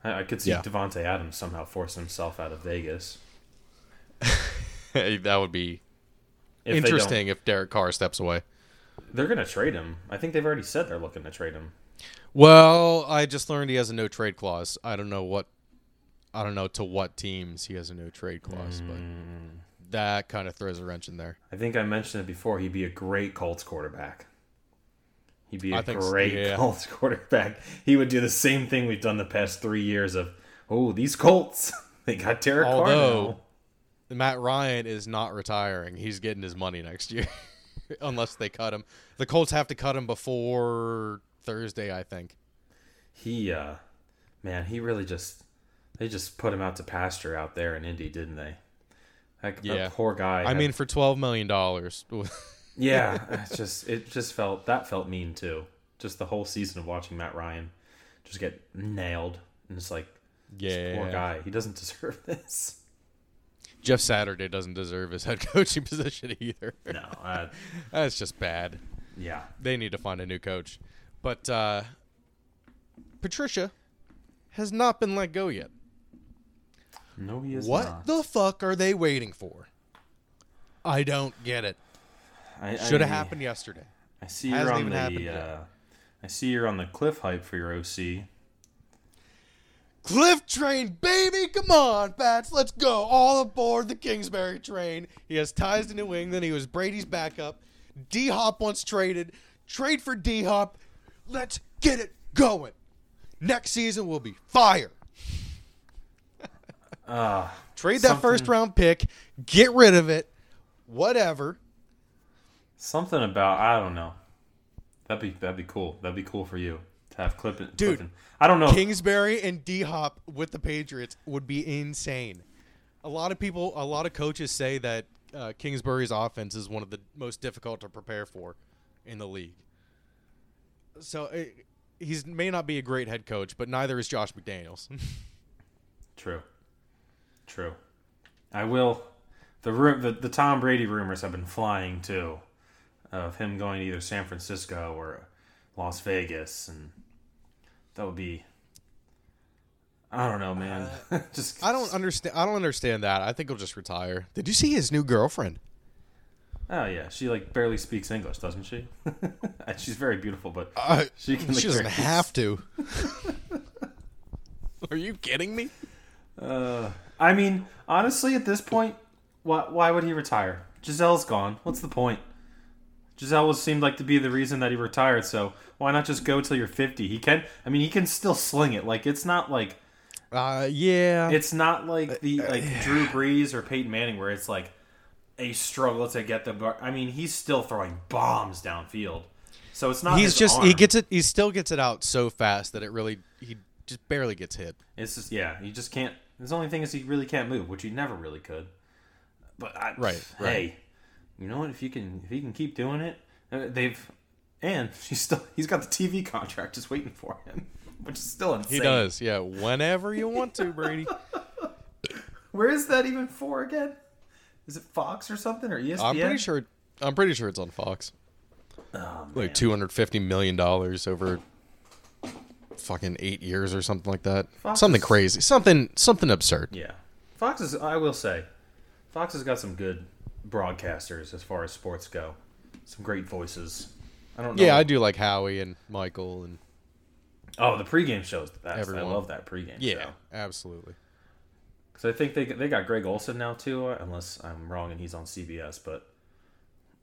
I, I could see
Yeah.
Davante Adams somehow forcing himself out of Vegas.
that would be
If they don't-
interesting if Derek Carr steps away.
They're going to trade him. I think they've already said they're looking to trade him.
Well, I just learned he has a no trade clause. I don't know what, I don't know to what teams he has a no trade clause,
Mm.
but that kind of throws a wrench in there.
I think I mentioned it before. He'd be a great Colts quarterback. He'd be a
I think so,
great
yeah.
Colts quarterback. He would do the same thing we've done the past three years of, oh, these Colts, they got Derek Carr now.
Matt Ryan is not retiring. He's getting his money next year, unless they cut him. The Colts have to cut him before Thursday, I think.
He, uh, man, he really just, they just put him out to pasture out there in Indy, didn't they? That, that
Yeah.
poor guy.
I
had-
mean, for twelve million dollars.
Yeah, it's just it just felt that felt mean too. Just the whole season of watching Matt Ryan just get nailed, and it's like,
yeah,
poor guy, he doesn't deserve this.
Jeff Saturday doesn't deserve his head coaching position either.
No, uh,
That's just bad.
yeah.
They need to find a new coach. But uh, Patricia has not been let go yet.
No, he is not.
What
not.
the fuck are they waiting for? I don't get it. Should have happened yesterday.
I see you're
Hasn't
on the. Uh, I see you're on the cliff hype for your OC.
Cliff train, baby, come on, Bats, let's go. All aboard the Kingsbury train. He has ties to New England. He was Brady's backup. D Hop once traded. Trade for D Hop. Let's get it going. Next season will be fire.
Uh,
Trade that
Something-
first round pick. Get rid of it. Whatever.
something about I don't know. That'd be that'd be cool. That'd be cool for you to have Clifton.
Dude,
Clifton. I don't know.
Kingsbury and D Hop with the Patriots would be insane. A lot of people, a lot of coaches say that uh, Kingsbury's offense is one of the most difficult to prepare for in the league. So it, he's may not be a great head coach, but neither is Josh McDaniels.
True. True. I will. The, the the Tom Brady rumors have been flying too, of him going to either San Francisco or Las Vegas, and that would be. I don't know, man. Just
I don't understand. I don't understand that. I think he'll just retire. Did you see his new girlfriend?
Oh yeah, she like barely speaks English, doesn't she? She's very beautiful, but
Uh,
she can.
she doesn't have to. Are you kidding me?
Uh, I mean, honestly, at this point, why why would he retire? Gisele's gone. What's the point? Gisele seemed like to be the reason that he retired. So why not just go till you're 50? He can. I mean, he can still sling it. Like it's not like
Uh, yeah.
it's not like the like Drew Brees or Peyton Manning where it's like a struggle to get the. bar- I mean, he's still throwing bombs downfield. So it's not.
he's just he gets it he still gets it out so fast that it really he just barely gets hit
It's just yeah, you just can't. His only thing is he really can't move, which he never really could. But I,
Right,
hey,
right.
You know what? If you can, if he can keep doing it, uh, they've, and he's still he's got the TV contract just waiting for him, which is still insane.
he does yeah whenever you want to brady
Where is that even for again? Is it Fox or something or ESPN?
i'm pretty sure i'm pretty sure it's on fox
Oh,
like 250 million dollars over fucking eight years or something like that
Fox
something
is-
crazy something something absurd
Yeah, Fox is. I will say, Fox has got some good broadcasters as far as sports go. Some great voices. I don't know.
yeah i do like howie and michael and
Oh, the pregame show's the best.
Everyone.
I love that pregame
yeah
show.
absolutely
Because I think they they got Greg Olsen now too, unless I'm wrong and he's on CBS. But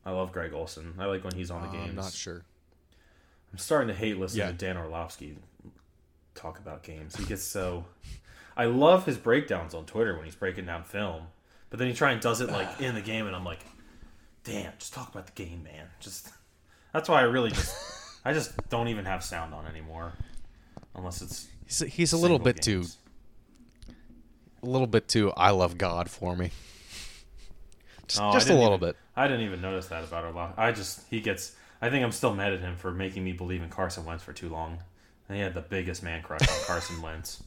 I love Greg Olsen. I like when he's on the
Uh,
games.
i'm not sure
I'm starting to hate listening
Yeah.
to Dan Orlovsky talk about games. He gets so. I love his breakdowns on Twitter when he's breaking down film, but then he try and does it like in the game, and I'm like, damn, just talk about the game, man. Just that's why I really just I just don't even have sound on anymore, unless it's
he's, he's a little bit too a little bit too i love god for me just,
Oh,
just a little
even-
bit
I didn't even notice that about Orlovsky. I just he gets. I think I'm still mad at him for making me believe in Carson Wentz for too long. And he had the biggest man crush on Carson Wentz.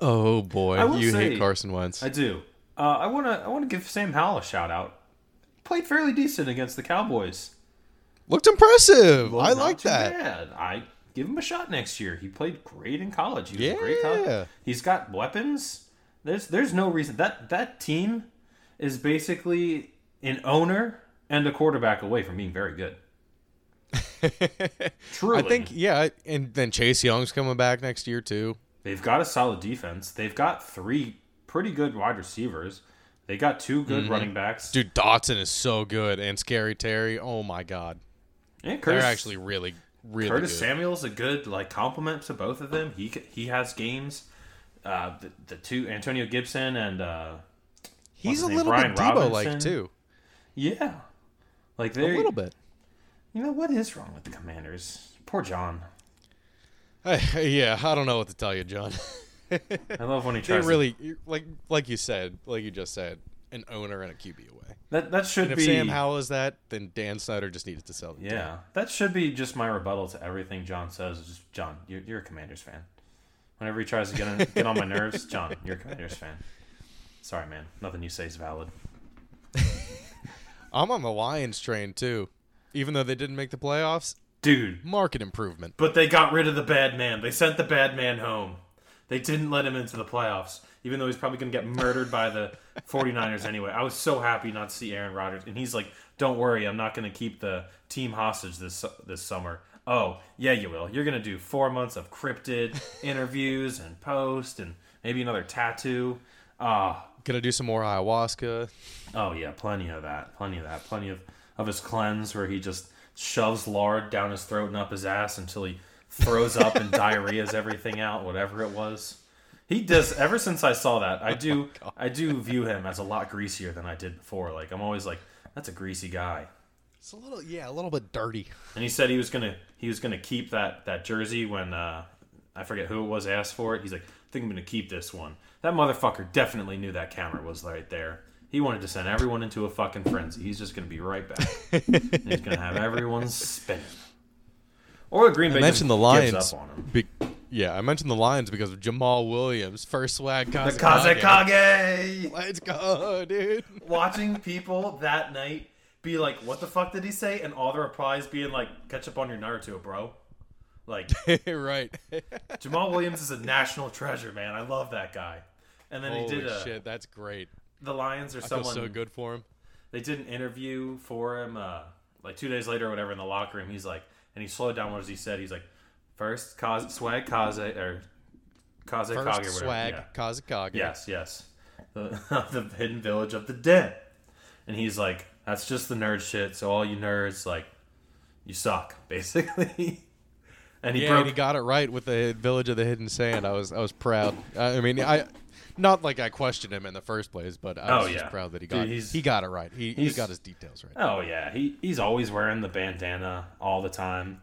Oh boy you
say-
hate carson wentz
I do. Uh, I want to. I want to give Sam Howell a shout out. Played fairly decent against the Cowboys.
looked impressive
Well,
i like that
Bad. I give him a shot next year. He played great in college. He was a great college.
Yeah.
He's got weapons. There's there's no reason that that team is basically an owner and a quarterback away from being very good. Truly,
I think yeah, and then Chase Young's coming back next year too.
They've got a solid defense. They've got three pretty good wide receivers. They got two good running backs.
Mm-hmm. Dude, Dotson is so good, and Scary Terry. Oh my God,
and
they're actually really, really
Curtis
good.
Samuel's a good like compliment to both of them. He he has games. Uh, the, the two Antonio Gibson and uh,
He's a
name?
little
Brian
bit Debo like too,
yeah, like
a little bit.
You know what is wrong with the Commanders? Poor John.
Yeah, I don't know what to tell you, John.
I love when he
they
tries. to-
really like, like you said, like you just said, an owner and a QB away.
that that should
And if
be.
Sam Howell is that, then Dan Snyder just needed to sell. the team.
yeah, that should be just my rebuttal to everything John says. is Just John, you're, you're a Commanders fan. Whenever he tries to get on, get on my nerves, John, you're a Commanders fan. Sorry, man. Nothing you say is valid.
I'm on the Lions train too. Even though they didn't make the playoffs,
Dude,
market improvement.
but they got rid of the bad man. They sent the bad man home. They didn't let him into the playoffs, even though he's probably going to get murdered by the 49ers anyway. I was so happy not to see Aaron Rodgers. And he's like, don't worry, I'm not going to keep the team hostage this this summer. Oh, yeah, you will. You're going to do four months of cryptid interviews and post and maybe another tattoo. Ah,
Gonna do some more ayahuasca.
Oh yeah, plenty of that. Plenty of that. Plenty of of his cleanse where he just shoves lard down his throat and up his ass until he throws up and diarrhea's everything out, whatever it was. He does. Ever since I saw that, I do. I do view him as a lot greasier than I did before. Like I'm always like, that's a greasy guy.
It's a little, yeah, a little bit dirty.
And he said he was gonna he was gonna keep that that jersey when uh, I forget who it was asked for it. He's like, I think I'm gonna keep this one. That motherfucker definitely knew that camera was right there. He wanted to send everyone into a fucking frenzy. He's just gonna be right back. he's gonna have everyone spinning. Or the Green
I
Bay
mentioned the Lions.
gives up on him.
Be- yeah, I mentioned the Lions because of Jamaal Williams, first swag
The
Kazakage.
Kazekage.
Let's go, dude.
Watching people that night be like, "What the fuck did he say?" and all the replies being like, "Catch up on your Naruto, bro." Like
right.
Jamaal Williams is a national treasure, man. I love that guy. And then
Holy
he did a,
shit, that's great.
The Lions or
I
someone.
so good for him.
They did an interview for him, uh, like two days later or whatever, in the locker room. He's like, and he slowed down. What he said? He's like, first Kaz, swag Kaze or Kaze Kage or
First swag
Yeah.
Kazakage.
Yes, yes. The, the hidden village of the dead. And he's like, that's just the nerd shit. So all you nerds, like, you suck, basically. and he
Yeah,
broke.
and he got it right with the Village of the Hidden Sand. I was I was proud. I mean, I not like I questioned him in the first place, but I was
Oh,
just
yeah.
proud that he
Dude,
got
he's-
he got it right. He he
he's-
got his details right.
Oh yeah, he he's always wearing the bandana all the time,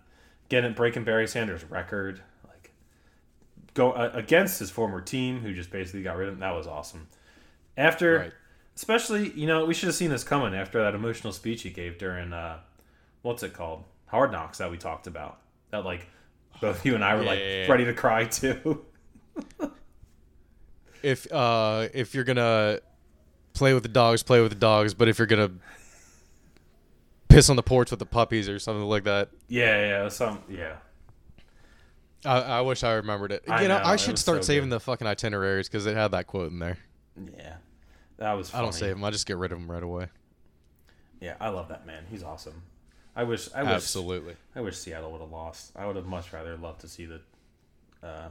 getting breaking Barry Sanders' record, like go uh, against his former team, who just basically got rid of him. That was awesome. After,
Right.
especially, you know, we should have seen this coming after that emotional speech he gave during uh, what's it called, Hard Knocks that we talked about. That like both you and I were like
Yeah.
ready to cry too.
If uh if you're gonna play with the dogs, play with the dogs. But if you're gonna piss on the porch with the puppies or something like that,
yeah, yeah, some yeah.
I, I wish I remembered it.
I
you know,
know,
I should start
so
saving
good.
the fucking itineraries because it had that quote in there.
Yeah, that was.
I don't save them. I just get rid of them right away.
Yeah, I love that man. He's awesome. I wish. I wish.
Absolutely.
I wish Seattle would have lost. I would have much rather loved to see the uh,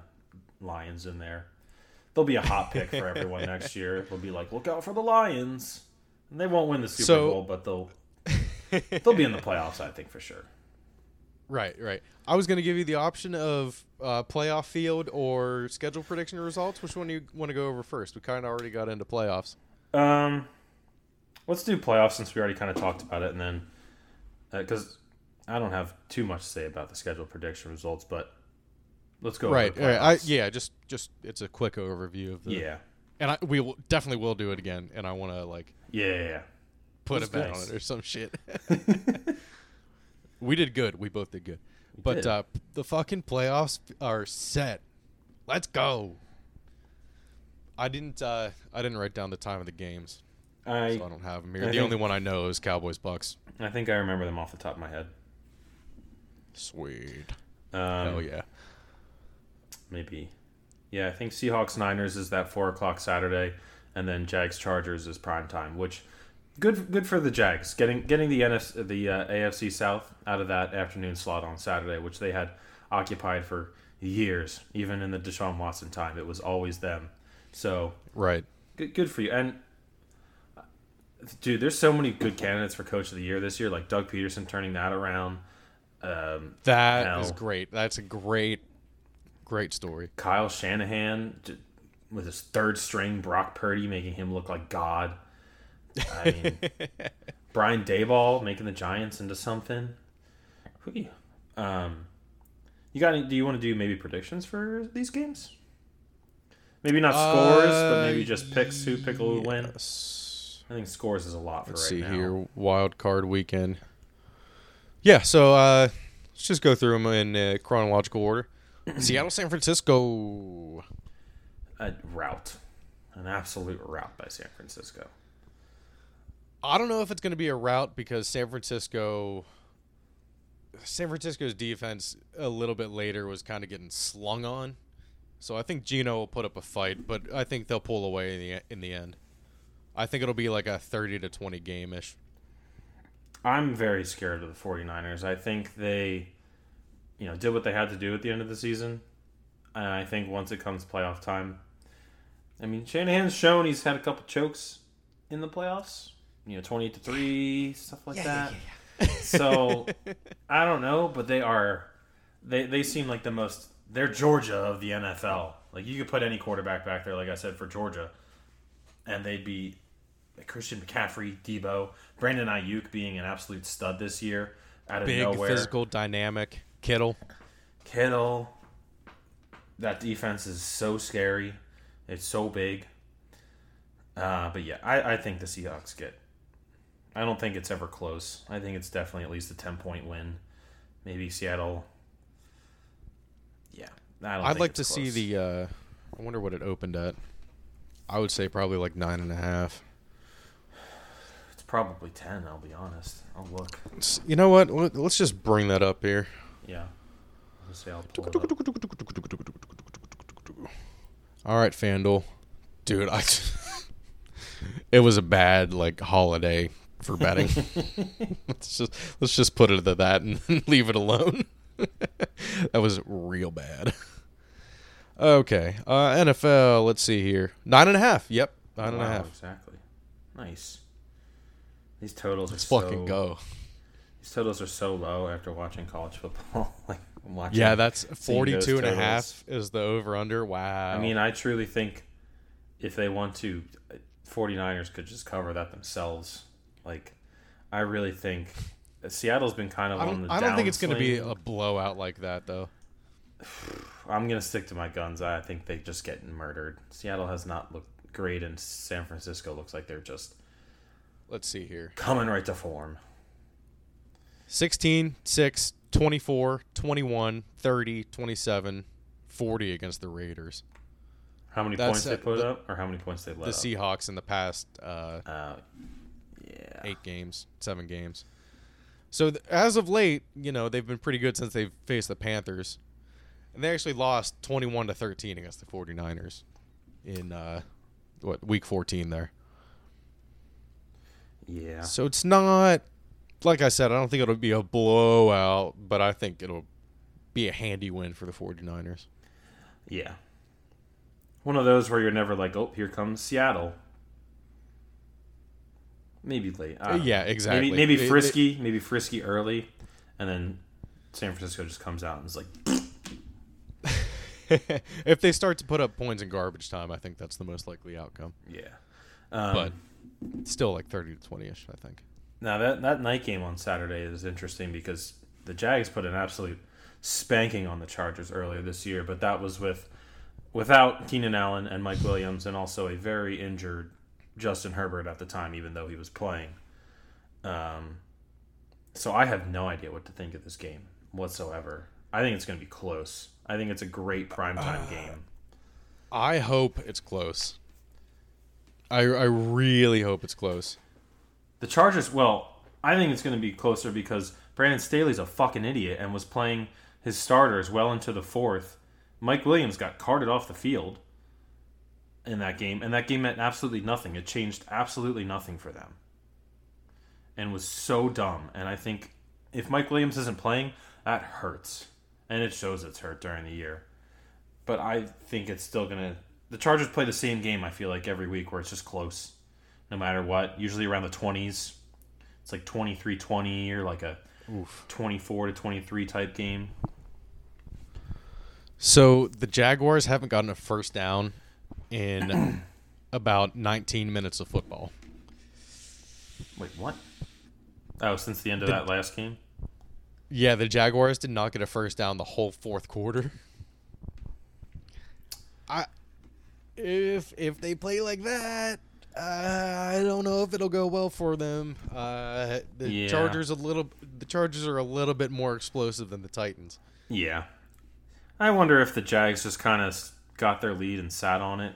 Lions in there. They'll be a hot pick for everyone next year. They'll be like, look out for the Lions. And they won't win the Super
So-
Bowl, but they'll they'll be in the playoffs. I think for sure.
Right, right. I was going to give you the option of uh, playoff field or schedule prediction results. Which one do you want to go over first? We kind of already got into playoffs.
Um, let's do playoffs since we already kind of talked about it, and then because I don't have too much to say about the schedule prediction results, but let's go.
right. right. I, yeah. Just, just it's a quick overview of the.
yeah,
And I, we will, definitely will do it again. And I want to like
yeah, yeah, yeah.
put
Let's
a bet on
it.
or some shit. we did good. We both did good. But
did.
uh, the fucking playoffs are set. Let's go. I didn't. Uh, I didn't write down the time of the games,
I
so I don't have them
I
here. The
think-
only one I know is Cowboys Bucks.
I think I remember them off the top of my head.
Sweet.
Um,
Hell yeah.
Maybe. Yeah, I think Seahawks Niners is that four o'clock Saturday, and then Jags Chargers is prime time. Which good good for the Jags getting getting the NFC, the uh, AFC South out of that afternoon slot on Saturday, which they had occupied for years, even in the Deshaun Watson time. It was always them. So
Right.
good, good for you. And dude, there's so many good candidates for Coach of the Year this year, like Doug Pederson turning that around. Um,
That is
Hell.
great. That's a great, great story.
Kyle Shanahan with his third string Brock Purdy making him look like God. I mean, Brian Daboll making the Giants into something. Um, you got? Any, do you want to do maybe predictions for these games? Maybe not scores, but maybe just picks who pick who win.
Uh,
I think scores is a lot for
Let's
right
see
now.
here. Wild card weekend. Yeah. So uh, let's just go through them in uh, chronological order. Seattle, San Francisco.
A route. an absolute route by San Francisco.
I don't know if it's going to be a route because San Francisco, San Francisco's defense a little bit later was kind of getting slung on. So I think Gino will put up a fight, but I think they'll pull away in the in the end. I think it'll be like a 30 to 20 game ish.
I'm very scared of the 49ers. I think they, you know, did what they had to do at the end of the season. And I think once it comes playoff time, I mean, Shanahan's shown he's had a couple chokes in the playoffs. You know, 28 to 3, stuff like that. so, I don't know, but they are, they, they seem like the most, they're Georgia of the NFL. Like, you could put any quarterback back there, like I said, for Georgia, and they'd be Christian McCaffrey, Debo, Brandon Aiyuk being an absolute stud this year out of
Big,
nowhere.
physical, dynamic. Kittle.
Kittle. That defense is so scary. It's so big. Uh, but yeah, I, I think the Seahawks get. I don't think it's ever close. I think it's definitely at least a ten point win. Maybe Seattle. Yeah, I don't
I'd like
it's
to see the. Uh, I wonder what it opened at. I would say probably like nine and a half.
It's probably ten. I'll be honest. I'll look.
S- You know what? Let's just bring that up here.
Yeah. I'll pull.
All right, FanDuel, dude. I. it was a bad like holiday for betting. let's just let's just put it at that and leave it alone. that was real bad. Okay, uh, NFL. Let's see here. Nine and a half. Yep, nine and a half.
Exactly. Nice. These totals
Let's
are
fucking
so,
go.
Totals are so low after watching college football. like I'm watching.
Yeah, that's
seeing those
42 and a half is the over under. Wow.
I mean, I truly think if they want to, 49ers could just cover that themselves. Like, I really think Seattle's been kind of on the.
I don't think it's going to be a blowout like that though.
I'm gonna stick to my guns. I think they just get murdered. Seattle has not looked great, and San Francisco looks like they're just
Let's see here.
coming right to form.
16, 6, 24, 21, 30, 27, 40 against the Raiders.
How many
That's,
points they put
the-
up, or how many points they let
The
up?
Seahawks in the past uh,
Uh, yeah.
eight games, seven games. So th- as of late, you know they've been pretty good since they've faced the Panthers, and they actually lost twenty-one to thirteen against the 49ers in uh, what week fourteen there.
Yeah.
So it's not like I said. I don't think it'll be a blowout, but I think it'll be a handy win for the 49ers.
Yeah. One of those where you're never like, oh, here comes Seattle. Maybe late. Know.
yeah, exactly.
Maybe maybe
It- it-
frisky, maybe frisky early, and then San Francisco just comes out and is like,
if they start to put up points in garbage time, I think that's the most likely outcome.
yeah. Um,
But still, like 30 to 20 ish, I think.
Now that that night game on Saturday is interesting because the Jags put an absolute spanking on the Chargers earlier this year, but that was with without Keenan Allen and Mike Williams, and also a very injured Justin Herbert at the time, even though he was playing. Um, so I have no idea what to think of this game whatsoever. I think it's going to be close. I think it's a great primetime game.
I hope it's close. I, I really hope it's close.
The Chargers, well, I think it's going to be closer because Brandon Staley's a fucking idiot and was playing his starters well into the fourth. Mike Williams got carted off the field in that game, and that game meant absolutely nothing. It changed absolutely nothing for them and was so dumb. And I think if Mike Williams isn't playing, that hurts. And it shows it's hurt during the year. But I think it's still going to. The Chargers play the same game, I feel like, every week where it's just close no matter what. Usually around the 20s. It's like 23 20 or like a
Oof.
24 to 23 type game.
So the Jaguars haven't gotten a first down in about 19 minutes of football.
Wait, what? Oh, since the end of that last game?
Yeah, the Jaguars did not get a first down the whole fourth quarter. I if if they play like that, uh, I don't know if it'll go well for them. Uh, the
Yeah.
Chargers a little the Chargers are a little bit more explosive than the Titans.
Yeah. I wonder if the Jags just kind of got their lead and sat on it,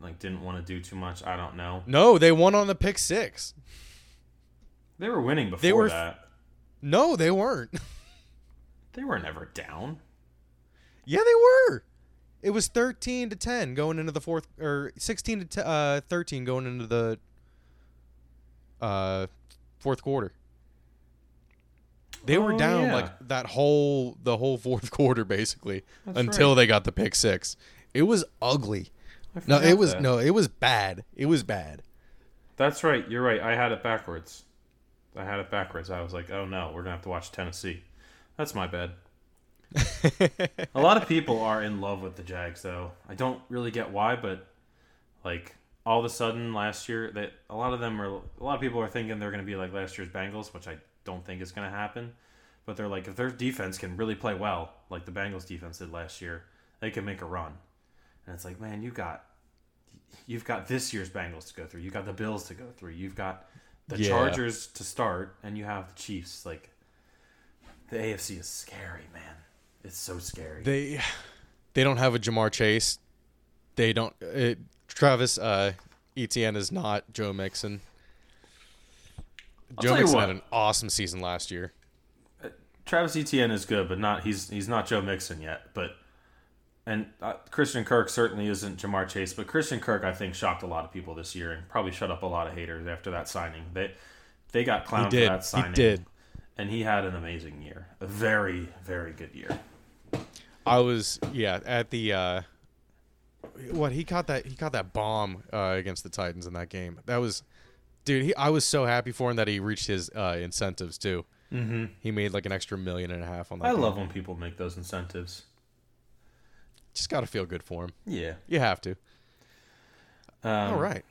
like didn't want to do too much. I don't know.
No, they won on the pick six.
They were winning before
They were-
that.
No, they weren't.
They were never down.
yeah, they were. It was thirteen to ten going into the fourth, or sixteen to t- uh, thirteen going into the uh, fourth quarter. They were
Oh,
down
yeah.
like that whole the whole fourth quarter basically
That's
until
right.
they got the pick six. It was ugly. No, it was
that.
no, it was bad. It was bad.
That's right. You're right. I had it backwards. I had it backwards. I was like, oh no, we're gonna have to watch Tennessee. That's my bad. A lot of people are in love with the Jags, though. I don't really get why, but like all of a sudden last year, that a lot of them are. A lot of people are thinking they're going to be like last year's Bengals, which I don't think is going to happen. But they're like, if their defense can really play well, like the Bengals defense did last year, they can make a run. And it's like, man, you got, you've got this year's Bengals to go through. You got the Bills to go through. You've got the
Yeah.
Chargers to start, and you have the Chiefs. Like, the AFC is scary, man. It's so scary.
They they don't have a Ja'Marr Chase. They don't. It, Travis uh, Etienne is not Joe Mixon.
I'll
Joe Mixon
what.
had an awesome season last year.
Travis Etienne is good, but not he's he's not Joe Mixon yet. But and uh, Christian Kirk certainly isn't Ja'Marr Chase, but Christian Kirk I think shocked a lot of people this year and probably shut up a lot of haters after that signing. They they got clowned for that signing.
He did.
and he had an amazing year, a very very good year.
I was yeah at the uh, what he caught that he caught that bomb uh, against the Titans in that game. That was dude. He, I was so happy for him that he reached his uh, incentives too.
Mm-hmm.
He made like an extra million and a half on that.
I
game.
love when people make those incentives.
Just got to feel good for him.
Yeah.
You have to.
Um,
All right.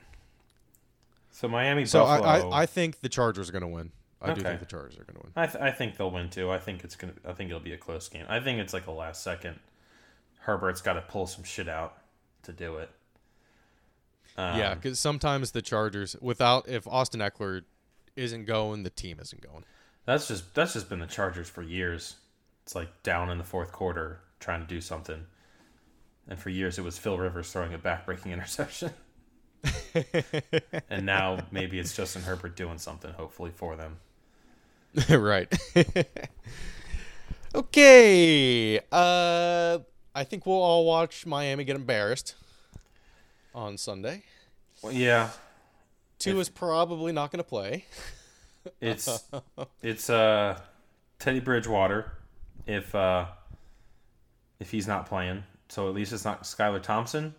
So Miami
So
Buffalo.
I, I I think the Chargers are going to win. I do think the Chargers are going to win.
I, th- I think they'll win too. I think it's gonna. I think it'll be a close game. I think it's like a last second. Herbert's got to pull some shit out to do it. Um,
yeah, because sometimes the Chargers, without if Austin Ekeler isn't going, the team isn't going.
that's just that's just been the Chargers for years. It's like down in the fourth quarter trying to do something, and for years it was Phil Rivers throwing a backbreaking interception, and now maybe it's Justin Herbert doing something. Hopefully for them.
right. okay. Uh, I think we'll all watch Miami get embarrassed on Sunday.
Well, yeah,
Tua is probably not going to play.
it's it's uh Teddy Bridgewater if uh if he's not playing. So at least it's not Skylar Thompson.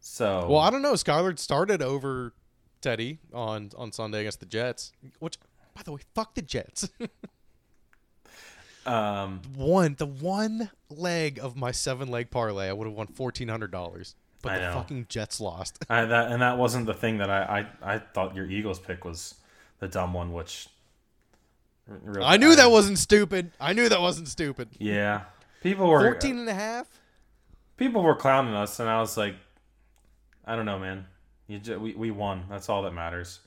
So
Well, I don't know. Skylar started over Teddy on on Sunday against the Jets. Which, by the way, fuck the Jets.
um
one the one leg of my seven leg parlay, I would have won fourteen hundred dollars. But
I
the
know.
fucking Jets lost.
I, that and that wasn't the thing that I, I I thought your Eagles pick was the dumb one, which
I knew that wasn't stupid. I knew that wasn't stupid.
yeah. People were
14 and a half?
people were clowning us, and I was like, I don't know, man. You ju- we we won. That's all that matters.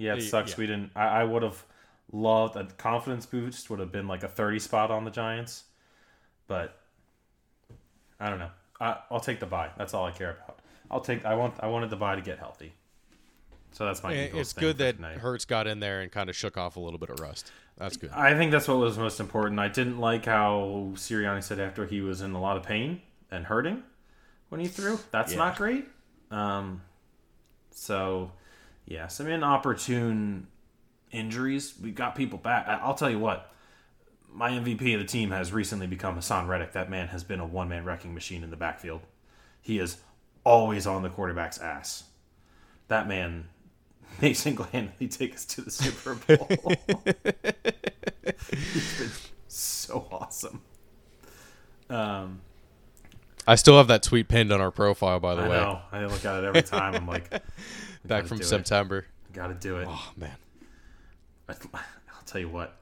Yeah, it sucks.
yeah.
We didn't. I, I would have loved a confidence boost. Would have been like a thirty spot on the Giants, but I don't know. I, I'll take the buy. That's all I care about. I'll take. I want. I wanted the buy to get healthy. So that's my. Eagles
It's good that
tonight.
Hurts got in there and kind of shook off a little bit of rust. That's good.
I think that's what was most important. I didn't like how Sirianni said after he was in a lot of pain and hurting when he threw. That's
Yeah.
not great. Um, so, yeah, some inopportune injuries. We got people back. I'll tell you what. My MVP of the team has recently become Haason Reddick. That man has been a one man wrecking machine in the backfield. He is always on the quarterback's ass. That man may single handedly take us to the Super Bowl. He's been so awesome. Um,
I still have that tweet pinned on our profile, by the
I
way,
know. I look at it every time. I'm like,
back from. September.
got to do it.
Oh, man.
I- I'll tell you what.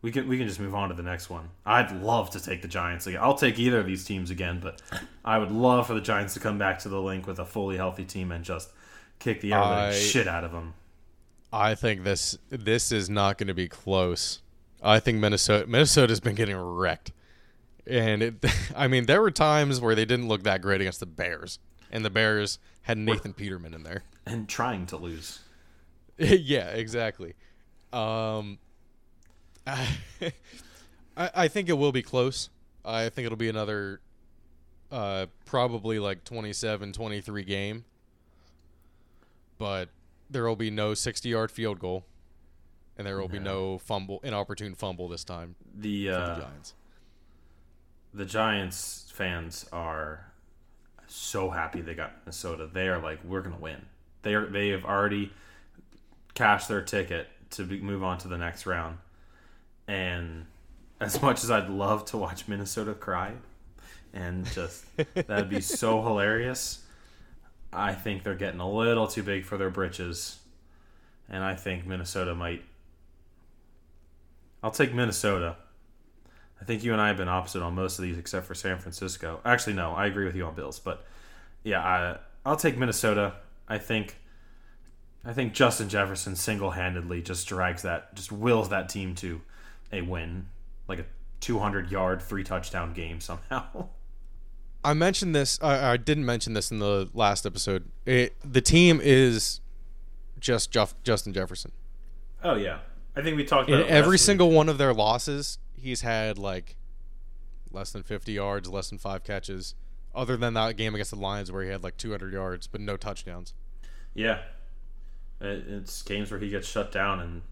We can we can just move on to the next one. I'd love to take the Giants again. I'll take either of these teams again, but I would love for the Giants to come back to the Linc with a fully healthy team and just kick the
I-
shit out of them.
I think this this is not going to be close. I think Minnesota Minnesota's been getting wrecked. and it, I mean, there were times where they didn't look that great against the Bears, and the Bears had Nathan Peterman in there.
And trying to lose.
yeah, exactly. Um, I, I think it will be close. I think it'll be another, uh, probably like 27 23 game. But there will be no 60 yard field goal. And there will be no fumble, inopportune fumble this time
The uh,
the Giants.
the Giants fans are so happy they got Minnesota. They are like, we're gonna win. They are. They have already cashed their ticket to be, move on to the next round. And as much as I'd love to watch Minnesota cry, and just that'd be so hilarious, I think they're getting a little too big for their britches, and I think Minnesota might. I'll take Minnesota. I think you and I have been opposite on most of these, except for San Francisco. Actually, no, I agree with you on Bills, but yeah, I, I'll take Minnesota. I think, I think Justin Jefferson single-handedly just drags that, just wills that team to a win, like a 200-yard, three-touchdown game somehow.
I mentioned this. I, I didn't mention this in the last episode. It, the team is just Jeff, Justin Jefferson.
oh yeah, I think we talked
In
about it
every
week.
single one of their losses, he's had like less than 50 yards, less than five catches. Other than that game against the Lions, where he had like 200 yards but no touchdowns.
Yeah, it's games where he gets shut down, and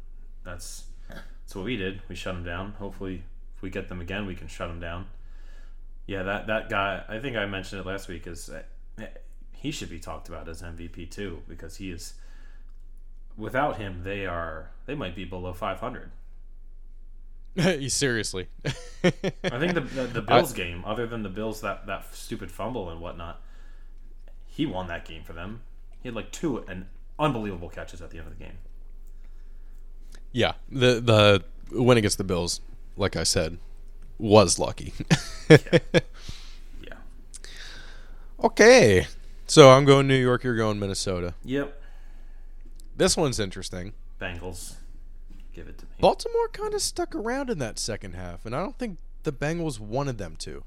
that's that's what we did. We shut him down. Hopefully, if we get them again, we can shut him down. Yeah, that that guy. I think I mentioned it last week. Is uh, he should be talked about as MVP too because he is. Without him, they are they might be below 500.
Seriously.
I think the the, the Bills game, other than the Bills that that stupid fumble and whatnot, he won that game for them. He had like two and unbelievable catches at the end of the game.
yeah, the the win against the Bills, like I said, was lucky.
Yeah.
okay, so I'm going New York. You're going Minnesota.
Yep.
This one's interesting.
Bengals. Give it to me.
Baltimore kind of stuck around in that second half, and I don't think the Bengals wanted them to.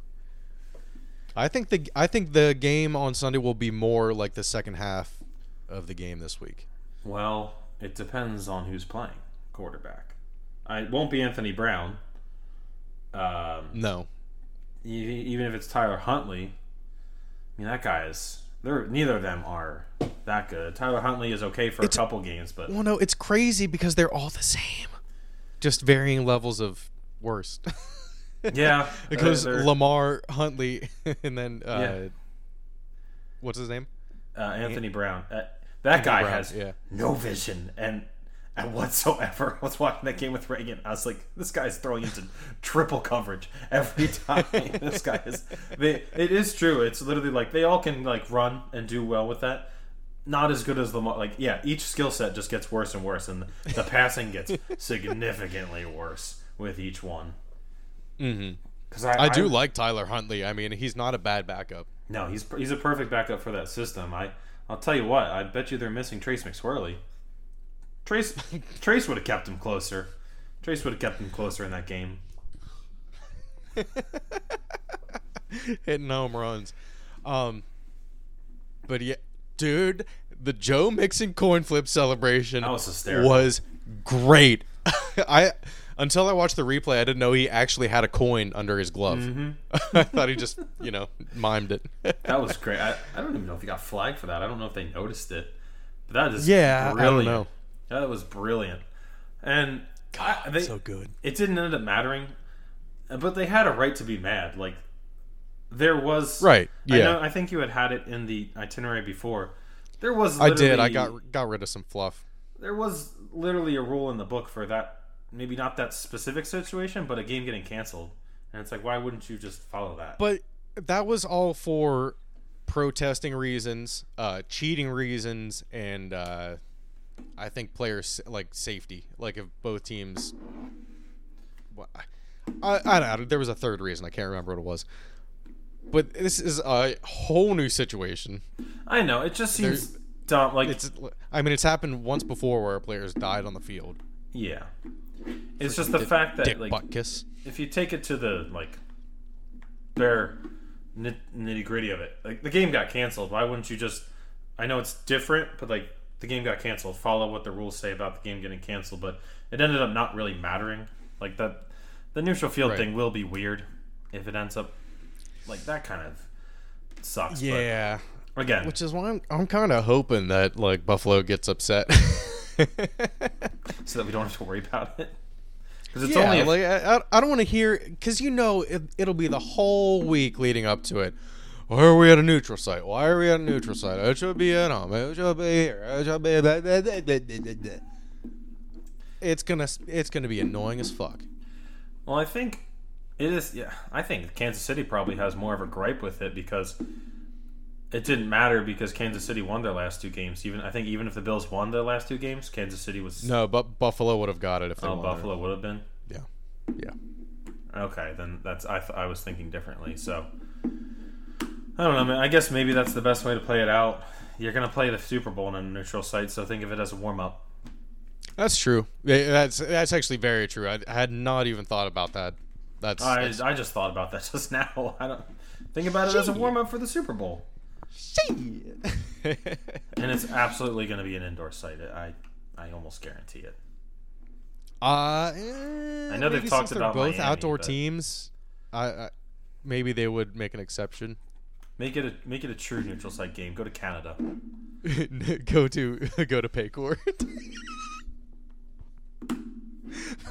I think the I think the game on Sunday will be more like the second half of the game this week.
Well, it depends on who's playing quarterback. I it won't be Anthony Brown. Um,
No,
e- even if it's Tyler Huntley, I mean that guy is. They're neither of them are that good. Tyler Huntley is okay for
It's-
a couple games, but
well, no, it's crazy because they're all the same, just varying levels of worst.
yeah,
it goes
they're-
Lamar, Huntley, and then uh,
Yeah.
what's his name?
uh, Anthony Brown. Uh, that guy
Brown,
has
yeah.
no vision and whatsoever. I was watching that game with Reagan. I was like, this guy's throwing into triple coverage every time. this guy is. They, it is true. It's literally like they all can like run and do well with that. Not as good as Lamar. Like yeah, each skill set just gets worse and worse, and the passing gets significantly worse with each one.
Mm-hmm.
Because I,
I do like Tyler Huntley. I mean, he's not a bad backup.
No, he's he's a perfect backup for that system. I I'll tell you what. I bet you they're missing Trace McSorley. Trace Trace would have kept him closer. Trace would have kept him closer in that game.
hitting home runs. Um, but yeah, dude, the Joe Mixon coin flip celebration
was
was great. I until I watched the replay, I didn't know he actually had a coin under his glove.
Mm-hmm.
I thought he just, you know, mimed it.
That was great. I, I don't even know if he got flagged for that. I don't know if they noticed it. But that is
Yeah, I don't
brilliant.
Know.
That was brilliant. And I, they,
so good.
it didn't end up mattering, but they had a right to be mad. Like there was
Right,
I
yeah.
know. I think you had had it in the itinerary before. There was.
I did. I got got rid of some fluff.
there was literally a rule in the book for that maybe not that specific situation but a game getting canceled and it's like why wouldn't you just follow that
But that was all for protesting reasons, uh, cheating reasons, and uh, I think players like safety. Like if both teams, Well, I, I don't know. There was a third reason. I can't remember what it was. But this is a whole new situation.
i know it just seems dumb like
It's, I mean, it's happened once before where players died on the field.
yeah it's just the fact that like
butt kiss.
if you take it to the like bare nitty gritty of it. Like the game got canceled. Why wouldn't you just? I know it's different, but like the game got canceled. Follow what the rules say about the game getting canceled, but it ended up not really mattering. Like that, the neutral field
Right.
thing will be weird if it ends up like that. Kind of sucks.
Yeah.
But again,
Which is why I'm, I'm kind of hoping that like Buffalo gets upset.
so that we don't have to worry about it. Because it's
yeah,
only if-
like I, I- I don't want to hear because you know it, it'll be the whole week leading up to it. Why are we at a neutral site? Why are we at a neutral site? It should be at home. It should be here. It should be. blah, blah, blah, blah, blah, blah. It's gonna it's gonna be annoying as fuck.
Well, I think it is. Yeah, I think Kansas City probably has more of a gripe with it because it didn't matter because Kansas City won their last two games. Even I think even if the Bills won their last two games, Kansas City was
No, but Buffalo would have got it if they
oh
won.
Buffalo would have been.
Yeah, yeah.
Okay, then that's I th- I was thinking differently. So I don't know, man. I guess maybe that's the best way to play it out. You're gonna play the Super Bowl in a neutral site, so think of it as a warm up.
That's true. That's that's actually very true. I, I had not even thought about that. That's,
I,
that's
I just thought about that just now. I don't think about it as a warm up for the Super Bowl.
shit.
And it's absolutely going to be an indoor site. I I almost guarantee it.
Uh,
I know they've talked about
both
Miami,
outdoor
but-
teams. I, I maybe they would make an exception.
Make it a make it a true neutral site game. Go to Canada.
go to go to Paycor.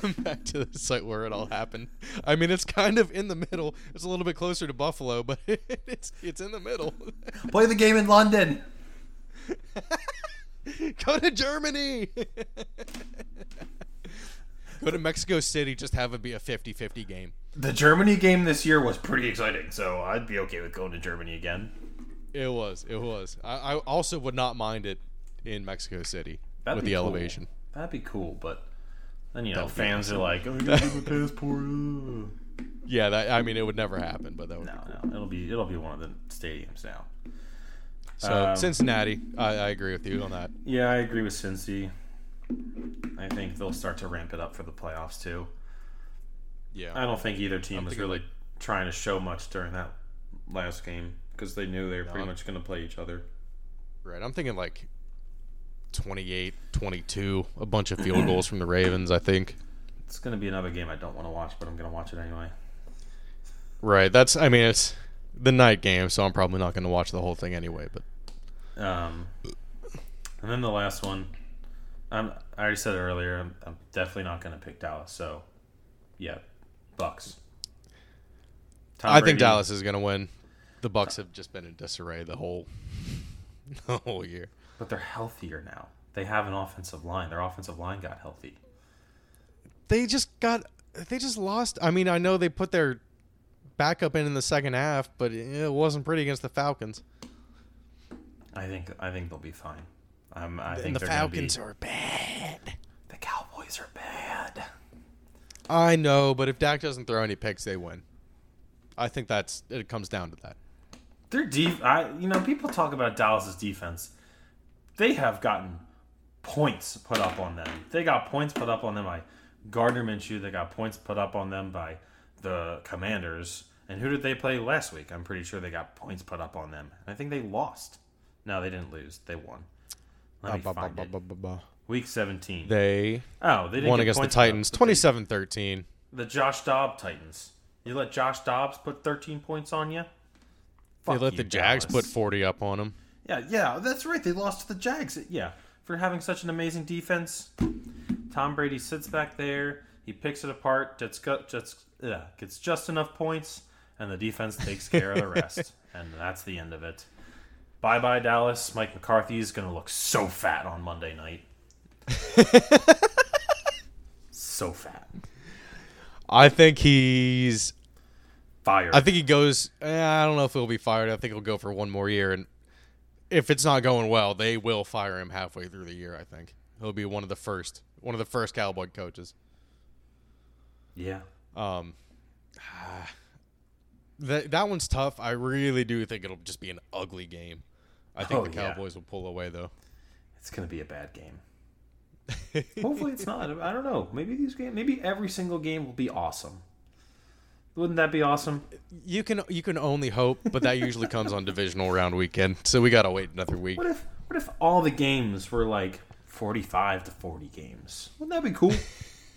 Back to the site where it all happened. I mean, it's kind of in the middle. It's a little bit closer to Buffalo, but it's it's in the middle.
Play the game in London.
go to Germany. Go to Mexico City. Just have it be a 50-50 game.
The Germany game this year was pretty exciting, so I'd be okay with going to Germany again.
It was. It was. I, I also would not mind it in Mexico City
That'd
with the
cool.
elevation.
That'd be cool, but then you know
That'd
fans are like, "Oh, you gotta a passport." uh."
Yeah, that I mean, it would never happen, but that would.
No,
be cool.
no, it'll be it'll be one of the stadiums now.
So
Um,
Cincinnati, I, I agree with you on that.
Yeah, I agree with Cincy. I think they'll start to ramp it up for the playoffs too.
Yeah.
I don't think either team was really trying to show much during that last game because they knew they were pretty
No.
much going to play each other.
Right. I'm thinking like 28, 22, a bunch of field goals from the Ravens, I think.
It's going to be another game I don't want to watch, but I'm going to watch it anyway.
Right. That's I mean, it's the night game, so I'm probably not going to watch the whole thing anyway, but
Um, and then the last one, I'm, I already said earlier. I'm, I'm definitely not going to pick Dallas. So, yeah, Bucks. Tom
I think Dallas is going to win. The Bucks have just been in disarray the whole the whole year.
but they're healthier now. They have an offensive line. Their offensive line got healthy.
They just got they just lost. I mean, I know they put their backup in in the second half, but it wasn't pretty against the Falcons.
I think I think they'll be fine. Um, I
and
think
the Falcons
be,
are bad.
the Cowboys are bad.
I know, but if Dak doesn't throw any picks, they win. I think that's it comes down to that.
Their def- I you know people talk about Dallas's defense. They have gotten points put up on them. They got points put up on them by Gardner Minshew. They got points put up on them by the Commanders. And who did they play last week? I'm pretty sure they got points put up on them. I think they lost. No, they didn't lose. They won. Let me find it. Week 17.
They
oh, they didn't
won
get
against the
points put
Titans
but they-
27-13.
The Josh Dobbs Titans. You let Josh Dobbs put 13 points on you?
They
Fuck
let
you,
the Jags
Dallas.
put 40 up on them.
Yeah, yeah, that's right. They lost to the Jags. Yeah, for having such an amazing defense. Tom Brady sits back there. He picks it apart. Gets got just yeah, gets just enough points, and the defense takes care of the rest. And that's the end of it. Bye bye Dallas. Mike McCarthy is gonna look so fat on Monday night. so fat.
I think he's
Fired.
I think he goes eh, I don't know if he'll be fired. I think he'll go for one more year and if it's not going well, they will fire him halfway through the year, I think. He'll be one of the first one of the first Cowboy coaches.
yeah.
Um, that that one's tough. I really do think it'll just be an ugly game. I think
Oh,
the
yeah.
Cowboys will pull away though.
It's gonna be a bad game. Hopefully it's not. I don't know. Maybe these game. Maybe every single game will be awesome. Wouldn't that be awesome?
You can you can only hope, but that usually comes on divisional round weekend, so we gotta wait another week.
What if what if all the games were like forty five to forty games? Wouldn't that be cool?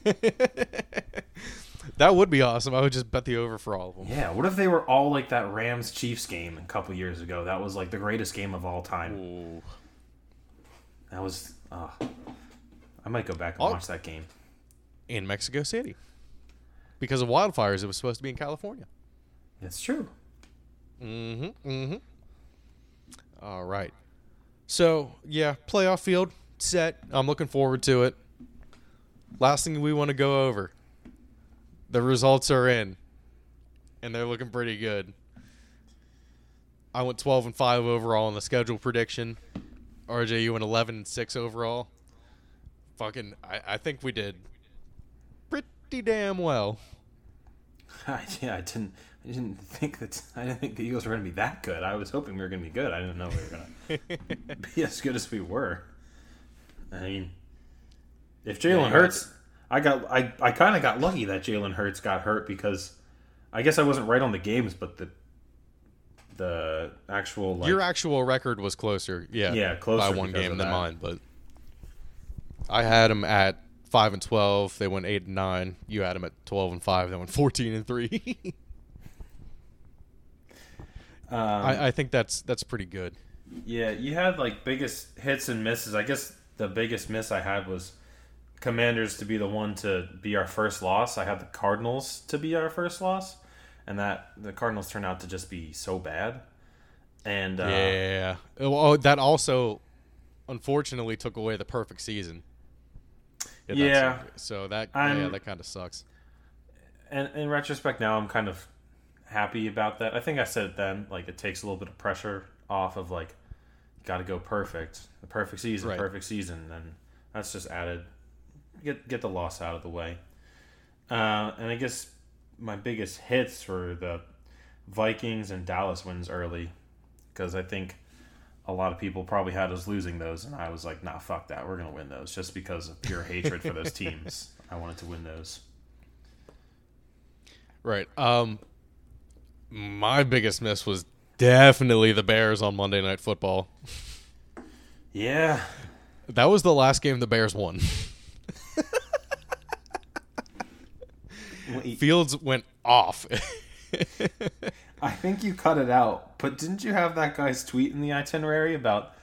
That would be awesome. I would just bet the over for all of them.
yeah. What if they were all like that Rams Chiefs game a couple years ago? That was like the greatest game of all time.
Ooh.
That was. Uh, I might go back and
All-
watch that game.
In Mexico City, because of wildfires, it was supposed to be in California.
That's true.
Mm-hmm. Mm-hmm. All right. So yeah, playoff field set. I'm looking forward to it. Last thing we want to go over. The results are in, and they're looking pretty good. I went 12 and five overall in the schedule prediction. RJ, you went 11 and six overall. Fucking, I, I think we did pretty damn well.
I, yeah, I didn't. I didn't think that. I didn't think the Eagles were going to be that good. I was hoping we were going to be good. I didn't know we were going to be as good as we were. I mean, if Jalen
you
Hurts, I got. I I kind of got lucky that Jalen Hurts got hurt because I guess I wasn't right on the games, but the the actual like
Your actual record was closer, yeah,
Yeah, closer
by one game than mine. But I had them at five and twelve. They went eight and nine. You had them at twelve and five. They went fourteen and three.
um,
I, I think that's that's pretty good.
Yeah, you had like biggest hits and misses. I guess the biggest miss I had was Commanders to be the one to be our first loss. I had the Cardinals to be our first loss, and that the Cardinals turned out to just be so bad. And uh,
yeah. Oh, that also, unfortunately, took away the perfect season. that's
Yeah.
So that
I'm-
yeah, that kind of sucks.
and in retrospect, now I'm kind of happy about that. I think I said it then. Like it takes a little bit of pressure off of like, got to go perfect, the perfect season,
Right.
perfect season, and that's just added. Get get the loss out of the way. Uh, and I guess my biggest hits were the Vikings and Dallas wins early, because I think a lot of people probably had us losing those, and I was like, nah, fuck that, we're gonna win those, just because of pure hatred for those teams. I wanted to win those.
Right. Um, my biggest miss was definitely the Bears on Monday Night Football.
Yeah,
That was the last game the Bears won.
Wait,
Fields went off.
I think you cut it out, but didn't you have that guy's tweet in the itinerary about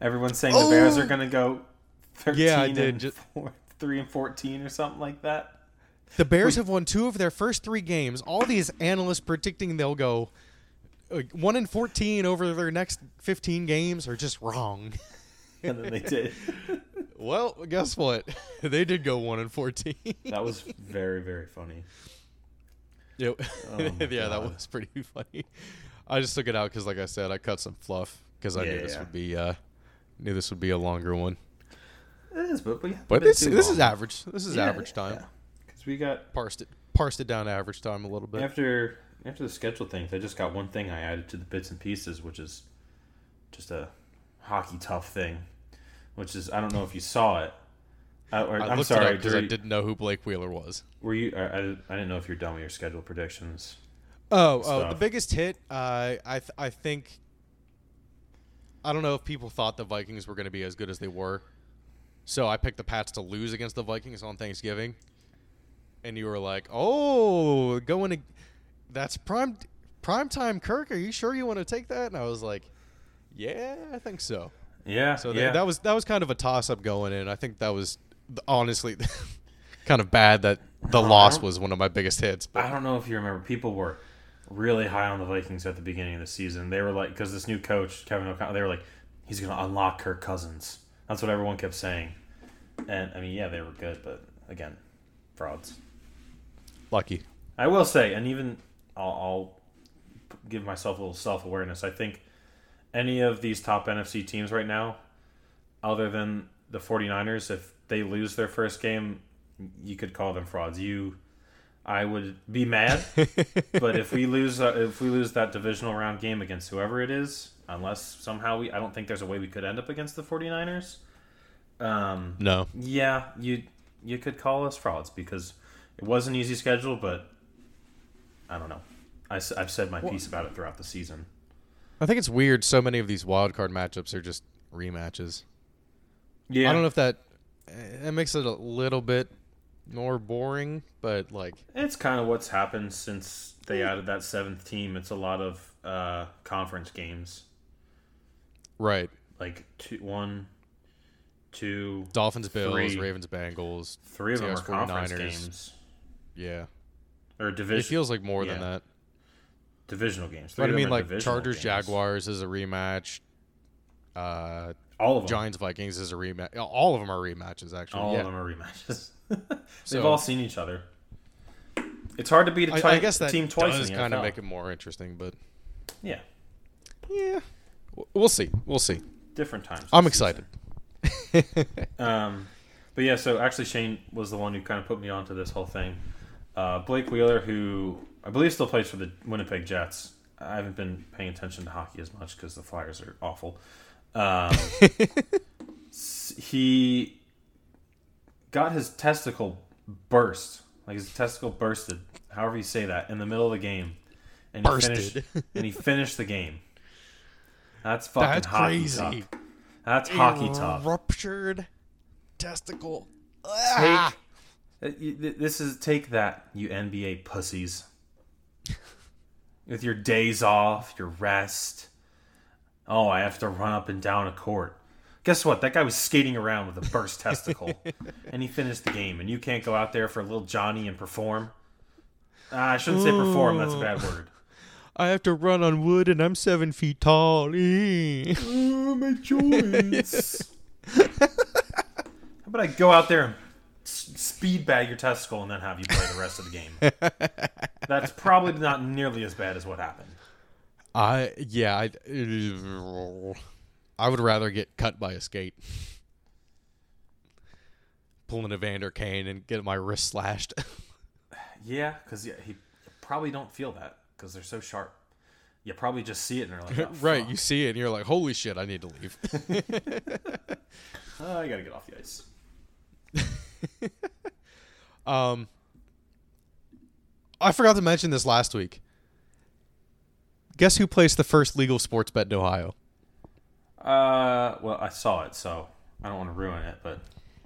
everyone saying the Bears
Oh!
are going to go 13
Yeah, I did.
and
Ju-
four, 3 and 14 or something like that?
the Bears have won two of their first three games. All these analysts predicting they'll go uh, one in fourteen over their next fifteen games are just wrong.
And then they did.
well, guess what? they did go one and fourteen.
that was very, very funny.
Yep.
Oh my
yeah, that was pretty funny. I just took it out because, like I said, I cut some fluff because I
Yeah,
knew this
yeah.
would be uh, knew this would be a longer one.
It is, but we
But this this is average. This is average time.
Because we got
Parsed it parsed it down to average time a little bit.
after after the schedule things, I just got one thing I added to the bits and pieces, which is just a hockey tough thing. Which is I don't know if you saw it. I, or,
I
I'm sorry,
because I didn't know who Blake Wheeler was.
Were you? I, I, I didn't know if you're done with your schedule predictions.
Oh, oh, the biggest hit. Uh, I th- I think. I don't know if people thought the Vikings were going to be as good as they were, so I picked the Pats to lose against the Vikings on Thanksgiving, and you were like, "Oh, going to that's prime prime time, Kirk. Are you sure you want to take that?" And I was like, "Yeah, I think so."
Yeah.
So
yeah.
that was that was kind of a toss up going in. I think that was honestly kind of bad that the loss was one of my biggest hits. But
I don't know if you remember, people were really high on the Vikings at the beginning of the season. They were like, because this new coach, Kevin O'Connell, they were like, he's going to unlock Kirk Cousins. That's what everyone kept saying. And I mean, yeah, they were good, but again, frauds.
lucky.
I will say, and even I'll, I'll give myself a little self awareness. I think any of these top NFC teams right now, other than the 49ers, if they lose their first game, you could call them frauds. You, I would be mad, but if we lose, uh, if we lose that divisional round game against whoever it is, unless somehow we, I don't think there's a way we could end up against the 49ers. Um,
No.
yeah, you you could call us frauds because it was an easy schedule, but I don't know. I, have said my piece about it throughout the season.
I think it's weird. So many of these wild card matchups are just rematches.
Yeah,
I don't know if that it makes it a little bit more boring, but like
it's kind of what's happened since they added that seventh team. It's a lot of uh, conference games,
right?
Like two, one, two,
Dolphins, Bills,
three.
Ravens, Bengals.
three of them are conference
49ers.
games
Yeah,
or division.
it feels like more than that.
Divisional games. Three
But I mean, like Chargers,
games.
Jaguars is a rematch. Uh,
all of them.
Giants, Vikings is a rematch. All of them are rematches, actually.
All
yeah.
of them are rematches. They've
So-
all seen each other. It's hard to beat a
I,
twi-
I guess that
team twice
does kind of make it more interesting, but
yeah,
yeah, we'll see. We'll see.
different times.
I'm excited.
Um, but yeah, so actually Shane was the one who kind of put me onto this whole thing. Uh, Blake Wheeler, who I believe still plays for the Winnipeg Jets. I haven't been paying attention to hockey as much because the Flyers are awful. Um, he got his testicle burst, like his testicle bursted, however you say that, in the middle of the game, and he finished. And he finished the game. That's fucking
That's
hockey
crazy.
tough. That's hockey talk.
Ruptured testicle.
Take
Ah!
this is take that, you NBA pussies. With your days off, your rest. Oh, I have to run up and down a court. Guess what? That guy was skating around with a burst testicle, and he finished the game. And you can't go out there for a little Johnny and perform. Ah, I shouldn't say perform. That's a bad word.
I have to run on wood, and I'm seven feet tall.
Oh, my joints. How about I go out there and speed bag your testicle and then have you play the rest of the game? That's probably not nearly as bad as what happened.
I yeah, I I would rather get cut by a skate. Pulling a Vander Kane and get my wrist slashed.
Yeah, because yeah, he you probably don't feel that because they're so sharp. You probably just see it and you're like, oh,
right, you see it and you're like, "Holy shit, I need to leave."
Oh, I gotta get off the ice.
um I forgot to mention this last week. Guess who placed the first legal sports bet in Ohio?
Uh, well, I saw it, so I don't want to ruin it, but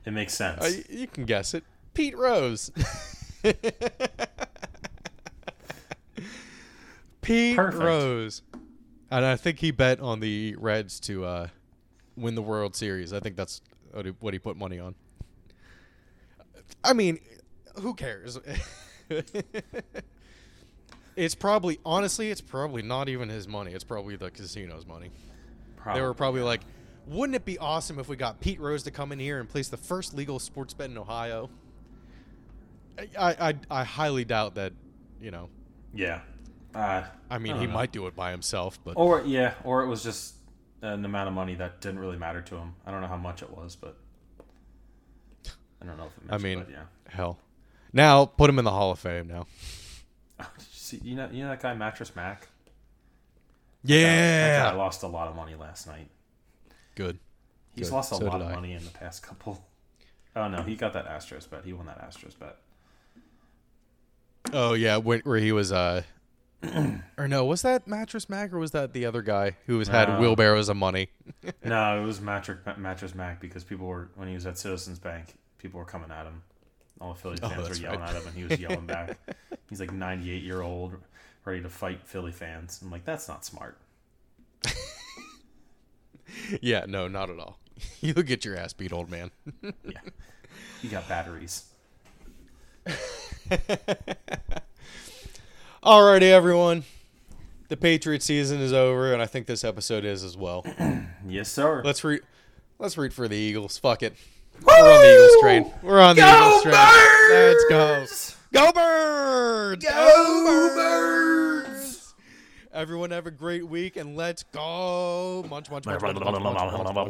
it makes sense.
Uh, you can guess it. Pete Rose. Pete
Perfect.
Rose. And I think he bet on the Reds to uh, win the World Series. I think that's what he, what he put money on. I mean, who cares? it's probably, honestly, it's probably not even his money. It's probably the casino's money. They were probably like, wouldn't it be awesome if we got Pete Rose to come in here and place the first legal sports bet in Ohio? I, I, I highly doubt that, you know,
yeah. Uh,
I mean,
I
he
know.
might do it by himself, but
or yeah, or it was just an amount of money that didn't really matter to him. I don't know how much it was, but I don't know if it.
I mean,
but yeah.
hell. Now, put him in the Hall of Fame now.
You see, you know, you know that guy Mattress Mac.
Yeah.
I lost a lot of money last night.
Good.
He's
Good.
lost a
So
lot of
I.
money in the past couple. Oh no, he got that Astros bet. He won that Astros bet.
Oh, yeah, when, where he was, uh, or no, was that Mattress Mac or was that the other guy who was had
No.
wheelbarrows of money?
no, it was Mattress Mattress Mac because people were when he was at Citizens Bank, people were coming at him. All the Philly
Oh,
fans were yelling
right.
at him, and he was yelling back. He's like 98 year old, ready to fight Philly fans. I'm like, that's not smart.
yeah, no, not at all. You'll get your ass beat, old man.
Yeah, you got batteries.
Alrighty, everyone. The Patriot season is over, and I think this episode is as well.
Yes, sir.
Let's root. Let's root for the Eagles. Fuck it. We're on the Eagles train. We're on the Eagles train. Let's go. Go birds! Go birds! Everyone have a great week, and let's go. Munch, munch, munch, munch, munch, munch, munch, munch, munch.